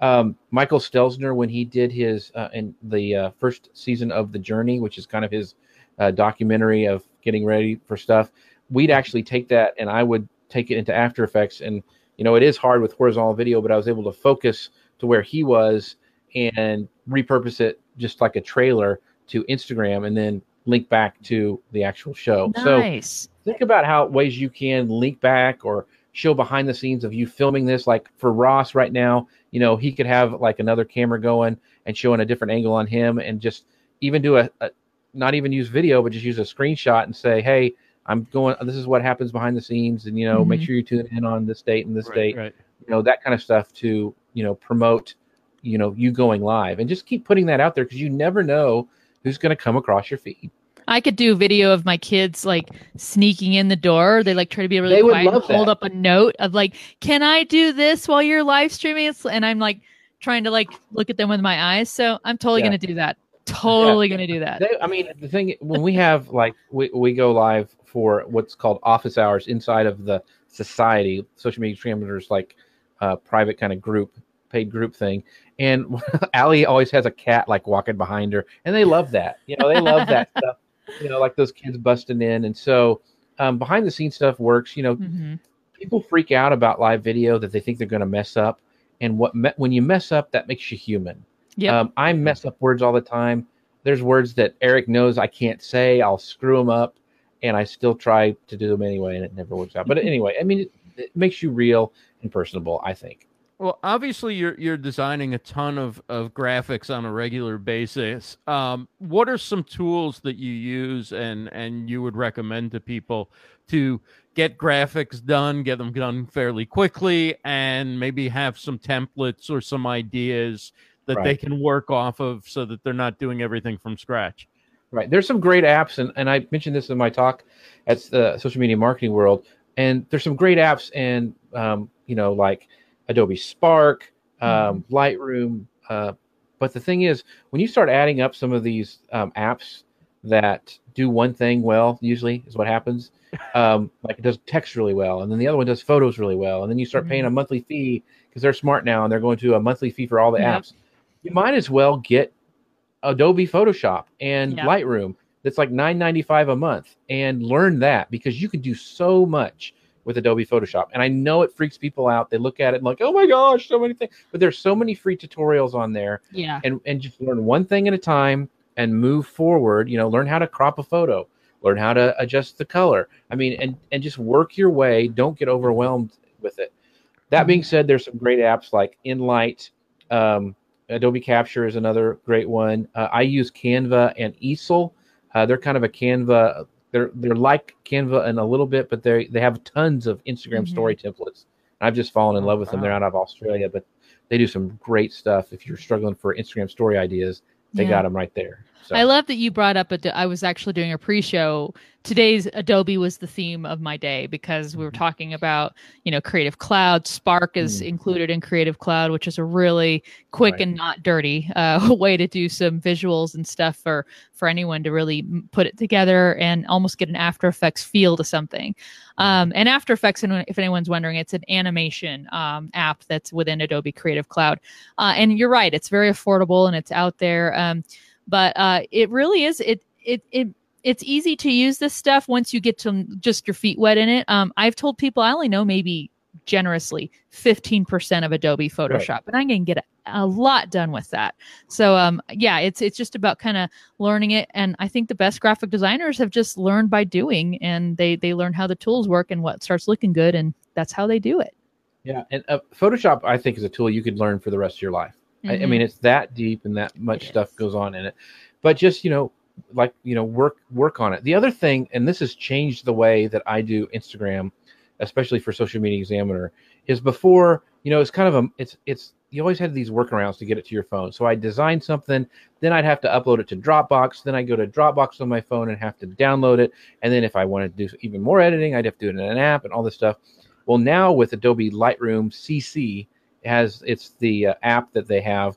Um, Michael Stelzner, when he did his uh, in the uh, first season of The Journey, which is kind of his uh, documentary of getting ready for stuff, we'd actually take that and I would take it into After Effects. And you know, it is hard with horizontal video, but I was able to focus to where he was and repurpose it just like a trailer to Instagram, and then link back to the actual show. So nice. think about how ways you can link back or show behind the scenes of you filming this like for ross right now you know he could have like another camera going and showing a different angle on him and just even do a, a not even use video but just use a screenshot and say hey i'm going this is what happens behind the scenes and you know make Mhm. sure you tune in on this date and this Right, date right. you know that kind of stuff to you know promote you know you going live and just keep putting that out there because you never know who's going to come across your feed I could do a video of my kids like sneaking in the door. They like try to be really They quiet and hold that. up a note of like, "Can I do this while you're live streaming?" And I'm like trying to like look at them with my eyes. So I'm totally Yeah. gonna do that. Totally gonna do that. They, I mean, the thing when we have like we, we go live for what's called office hours inside of the society, social media examiners like uh, private kind of group, paid group thing. And Allie always has a cat like walking behind her, and they love that. You know, they love that stuff. You know, like those kids busting in, and so um, behind the scenes stuff works. You know, Mhm. people freak out about live video that they think they're going to mess up, and what me- when you mess up, that makes you human. Yeah, Um, I mess up words all the time. There's words that Eric knows I can't say. I'll screw them up, and I still try to do them anyway, and it never works out. But anyway, I mean, it, it makes you real and personable. I think. Well, obviously you're you're designing a ton of, of graphics on a regular basis. Um, what are some tools that you use and and you would recommend to people to get graphics done, get them done fairly quickly, and maybe have some templates or some ideas that they can work off of, so that they're not doing everything from scratch. Right. There's some great apps, and, and I mentioned this in my talk at the social media marketing world. And there's some great apps, and um, you know, like Adobe Spark, um, Lightroom. Uh, but the thing is, when you start adding up some of these um, apps that do one thing well, usually is what happens. Um, like it does text really well, and then the other one does photos really well, and then you start paying a monthly fee because they're smart now and they're going to a monthly fee for all the Yep. apps. You might as well get Adobe Photoshop and Yeah. Lightroom. That's like nine ninety five a month, and learn that because you can do so much with Adobe Photoshop. And I know it freaks people out. They look at it and like, oh my gosh, so many things. But there's so many free tutorials on there, Yeah. and and just learn one thing at a time and move forward. You know, learn how to crop a photo, learn how to adjust the color. I mean, and and just work your way. Don't get overwhelmed with it. That being said, there's some great apps like Enlight. Um, Adobe Capture is another great one. Uh, I use Canva and Easil. Uh, they're kind of a Canva. They're they're like Canva in a little bit, but they they have tons of Instagram Mhm. story templates. I've just fallen in Oh, love with them. They're wow. out of Australia, but they do some great stuff. If you're struggling for Instagram story ideas, they Yeah. got them right there. So, I love that you brought up. Ado- I was actually doing a pre-show. Today's Adobe was the theme of my day because we were Mhm. talking about, you know, Creative Cloud. Spark is Mm. included in Creative Cloud, which is a really quick Right. and not dirty uh, way to do some visuals and stuff for for anyone to really put it together and almost get an After Effects feel to something. Um, and After Effects, and if anyone's wondering, it's an animation um, app that's within Adobe Creative Cloud. Uh, and you're right; it's very affordable and it's out there. Um, but uh, it really is it it it it's easy to use this stuff once you get to just your feet wet in it. Um, I've told people I only know maybe generously 15% of Adobe Photoshop and I can get a, a lot done with that. So um yeah, it's it's just about kind of learning it and I think the best graphic designers have just learned by doing and they they learn how the tools work and what starts looking good and that's how they do it. yeah, and uh, Photoshop I think is a tool you could learn for the rest of your life. I, I mean, mm-hmm. it's that deep and that much It stuff is. goes on in it. But just you know, like you know, work work on it. The other thing, and this has changed the way that I do Instagram, especially for Social Media Examiner, is before you know it's kind of a it's it's you always had these workarounds to get it to your phone. So I designed something, then I'd have to upload it to Dropbox. Then I go to Dropbox on my phone and have to download it. And then if I wanted to do even more editing, I'd have to do it in an app and all this stuff. Well, now with Adobe Lightroom CC, has it's the uh, app that they have.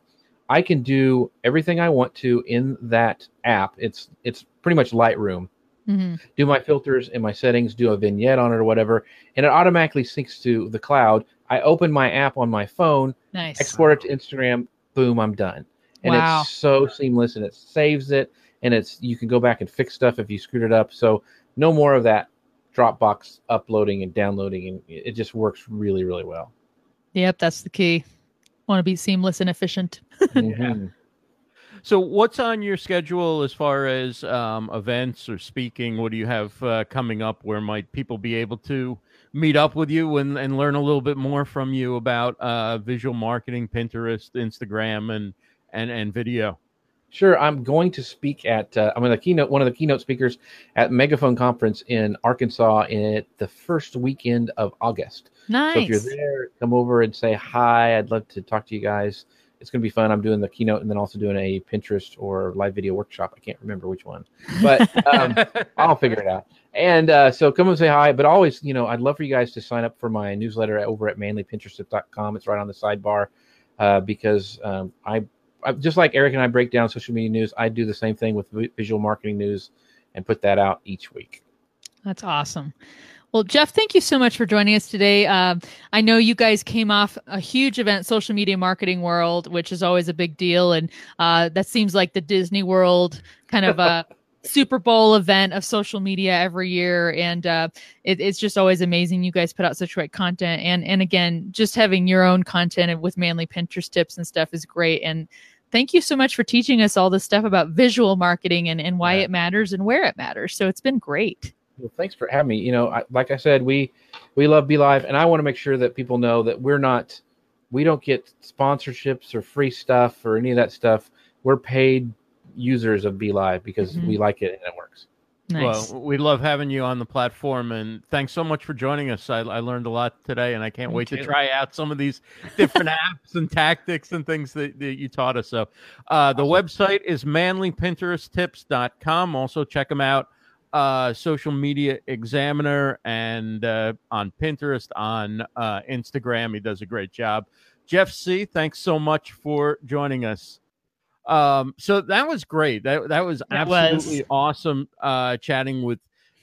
I can do everything I want to in that app. It's it's pretty much Lightroom. Mm-hmm. Do my filters and my settings, do a vignette on it or whatever, and it automatically syncs to the cloud. I open my app on my phone, Nice. export it to Instagram, boom, I'm done. And Wow. it's so seamless and it saves it and it's you can go back and fix stuff if you screwed it up. So no more of that Dropbox uploading and downloading and it just works really, really well. Yep, that's the key. Want to be seamless and efficient. Mhm. So, what's on your schedule as far as um, events or speaking? What do you have uh, coming up? Where might people be able to meet up with you and, and learn a little bit more from you about uh, visual marketing, Pinterest, Instagram, and and and video? Sure, I'm going to speak at uh, I'm the keynote one of the keynote speakers at Megaphone Conference in Arkansas in the first weekend of August. Nice. So if you're there, come over and say hi. I'd love to talk to you guys. It's going to be fun. I'm doing the keynote and then also doing a Pinterest or live video workshop. I can't remember which one, but um, I'll figure it out. And uh, so come and say hi. But always, you know, I'd love for you guys to sign up for my newsletter over at manlypinterest.com. It's right on the sidebar uh, because um, I, I, just like Eric and I break down social media news, I do the same thing with visual marketing news and put that out each week. That's awesome. Well, Jeff, thank you so much for joining us today. Um, I know you guys came off a huge event, social media marketing world, which is always a big deal, and uh, that seems like the Disney World kind of a Super Bowl event of social media every year, and uh, it, it's just always amazing. You guys put out such great content, and and again, just having your own content with manly Pinterest tips and stuff is great. And thank you so much for teaching us all this stuff about visual marketing and and why Yeah. it matters and where it matters. So it's been great. Well, thanks for having me. You know, I, like I said, we we love Be Live, and I want to make sure that people know that we're not, we don't get sponsorships or free stuff or any of that stuff. We're paid users of Be Live because Mhm. we like it and it works. Nice. Well, we love having you on the platform, and thanks so much for joining us. I, I learned a lot today, and I can't Me wait to try out some of these different apps and tactics and things that, that you taught us. So, uh, the website is manlypinteresttips.com. Also, check them out. Uh, social media examiner and uh, on Pinterest, on uh, Instagram. He does a great job. Jeff Sieh, thanks so much for joining us. Um, so that was great. That that was That was. absolutely awesome. Uh, chatting with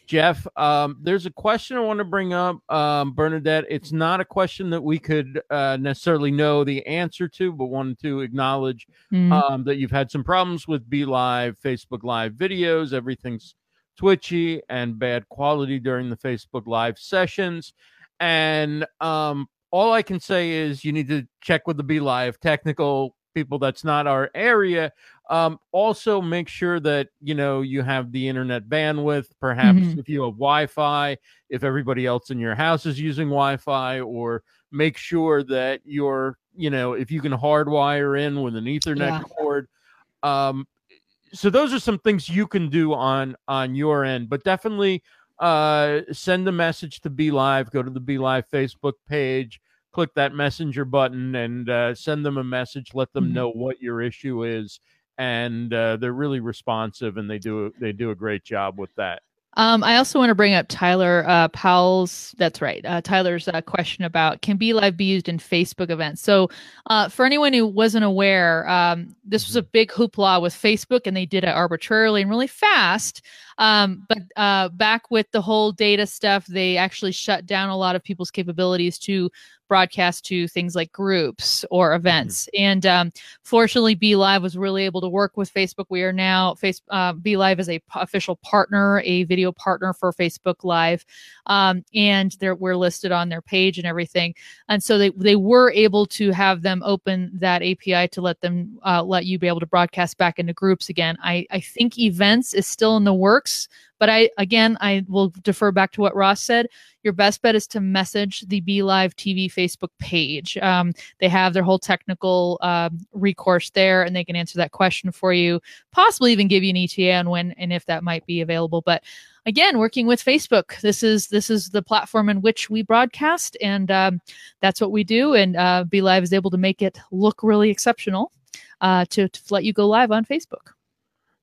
Jeff. Um, there's a question I want to bring up, um, Bernadette. It's not a question that we could uh, necessarily know the answer to, but wanted to acknowledge Mm. um, that you've had some problems with Be Live, Facebook Live videos. Everything's twitchy and bad quality during the Facebook Live sessions. And um, all I can say is you need to check with the Be Live technical people. That's not our area. Um, also, make sure that you know you have the internet bandwidth. Perhaps Mhm. if you have Wi-Fi, if everybody else in your house is using Wi-Fi, or make sure that you're you know if you can hardwire in with an Ethernet Yeah. cord. Um, so those are some things you can do on on your end, but definitely uh, send a message to Be Live. Go to the Be Live Facebook page, click that messenger button, and uh, send them a message. Let them Mhm. know what your issue is, and uh, they're really responsive, and they do they do a great job with that. Um, I also want to bring up Tyler uh, Powell's. That's right. Uh, Tyler's uh, question about can Be Live be used in Facebook events? So, uh, for anyone who wasn't aware, um, this was a big hoopla with Facebook, and they did it arbitrarily and really fast. Um, but uh, back with the whole data stuff, they actually shut down a lot of people's capabilities to broadcast to things like groups or events. And um, fortunately, Be Live was really able to work with Facebook. We are now face uh, Be Live is a p- official partner, a video partner for Facebook Live, um, and they're we're listed on their page and everything. And so they they were able to have them open that API to let them uh, let you be able to broadcast back into groups again. I I think events is still in the works. But I again, I will defer back to what Ross said. Your best bet is to message the Be Live TV Facebook page. Um, they have their whole technical um, recourse there, and they can answer that question for you. Possibly even give you an ETA on when and if that might be available. But again, working with Facebook, this is this is the platform in which we broadcast, and um, that's what we do. And uh, Be Live is able to make it look really exceptional uh, to, to let you go live on Facebook.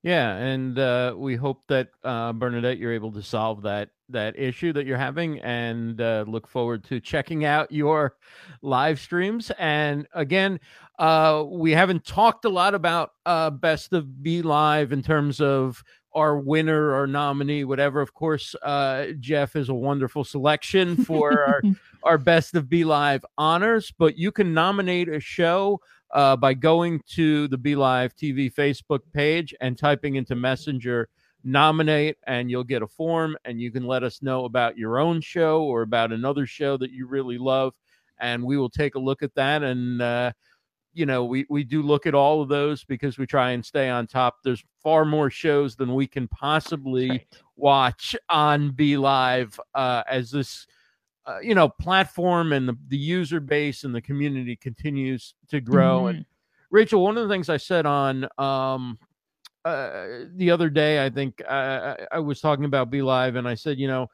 Yeah, and uh, we hope that uh, Bernadette, you're able to solve that that issue that you're having, and uh, look forward to checking out your live streams. And again, uh, we haven't talked a lot about uh, Best of Be Live in terms of our winner or nominee, whatever. Of course, uh, Jeff is a wonderful selection for our our Best of Be Live honors, but you can nominate a show uh, by going to the Be Live TV Facebook page and typing into Messenger nominate, and you'll get a form, and you can let us know about your own show or about another show that you really love, and we will take a look at that. And uh, you know, we we do look at all of those because we try and stay on top. There's far more shows than we can possibly right. watch on Be Live uh, as this uh, you know platform and the, the user base and the community continues to grow mm-hmm. and rachel one of the things i said on um uh, the other day i think I, I was talking about be live and i said you know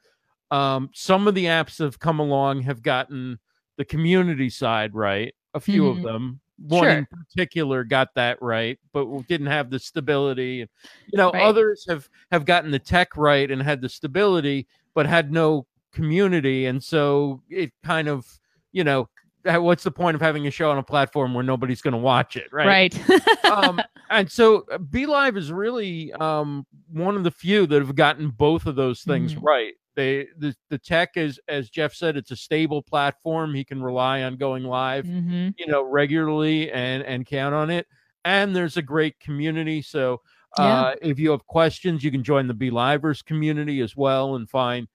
um some of the apps have come along have gotten the community side right a few mm-hmm. of them one sure. in particular got that right but didn't have the stability you know right. others have have gotten the tech right and had the stability but had no community and so it kind of you know what's the point of having a show on a platform where nobody's going to watch it right right um, and so uh, be live is really um, one of the few that have gotten both of those things mm-hmm. right they the, the tech is as jeff said it's a stable platform he can rely on going live mm-hmm. you know regularly and and count on it and there's a great community so uh, yeah. if you have questions you can join the be livers community as well and find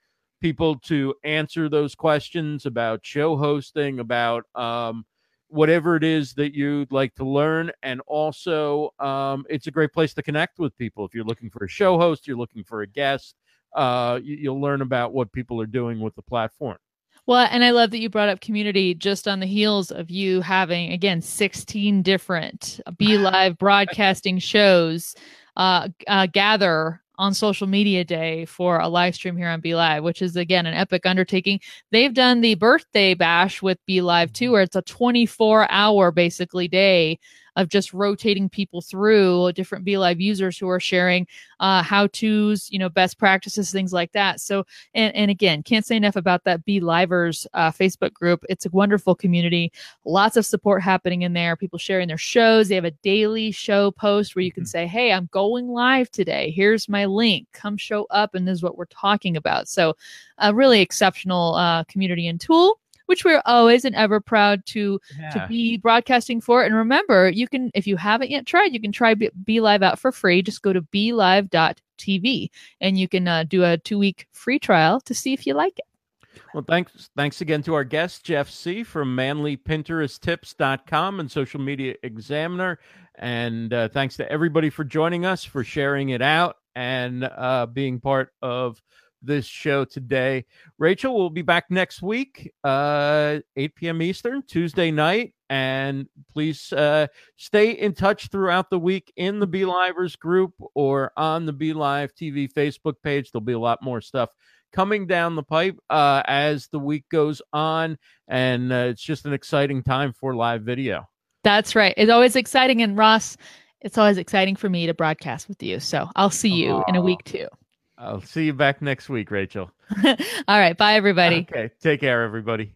people to answer those questions about show hosting, about um, whatever it is that you'd like to learn. And also, um, it's a great place to connect with people. If you're looking for a show host, you're looking for a guest, uh, you, will learn about what people are doing with the platform. Well, and I love that you brought up community just on the heels of you having, again, 16 different Be Live broadcasting shows uh, uh, gather on social media day for a live stream here on Be Live, which is again an epic undertaking. They've done the birthday bash with Be Live too, where it's a 24 hour basically day of just rotating people through different Be Live users who are sharing uh, how to's, you know, best practices, things like that. So, and, and again, can't say enough about that Be Livers uh, Facebook group. It's a wonderful community, lots of support happening in there. People sharing their shows. They have a daily show post where you can mm-hmm. say, "Hey, I'm going live today. Here's my link. Come show up, and this is what we're talking about." So, a really exceptional uh, community and tool which we're always and ever proud to yeah. to be broadcasting for. And remember, you can if you haven't yet tried, you can try Be, be Live out for free. Just go to BeLive.tv and you can uh, do a two week free trial to see if you like it. Well, thanks thanks again to our guest Jeff Sieh from manlypinteresttips.com and Social Media Examiner, and uh, thanks to everybody for joining us for sharing it out and uh, being part of this show today. Rachel will be back next week, uh, 8 p.m. Eastern, Tuesday night. And please uh, stay in touch throughout the week in the Be Livers group or on the Be Live TV Facebook page. There'll be a lot more stuff coming down the pipe uh, as the week goes on. And uh, it's just an exciting time for live video. That's right. It's always exciting. And Ross, it's always exciting for me to broadcast with you. So I'll see you Aww. in a week too. I'll see you back next week, Rachel. All right. Bye, everybody. Okay. Take care, everybody.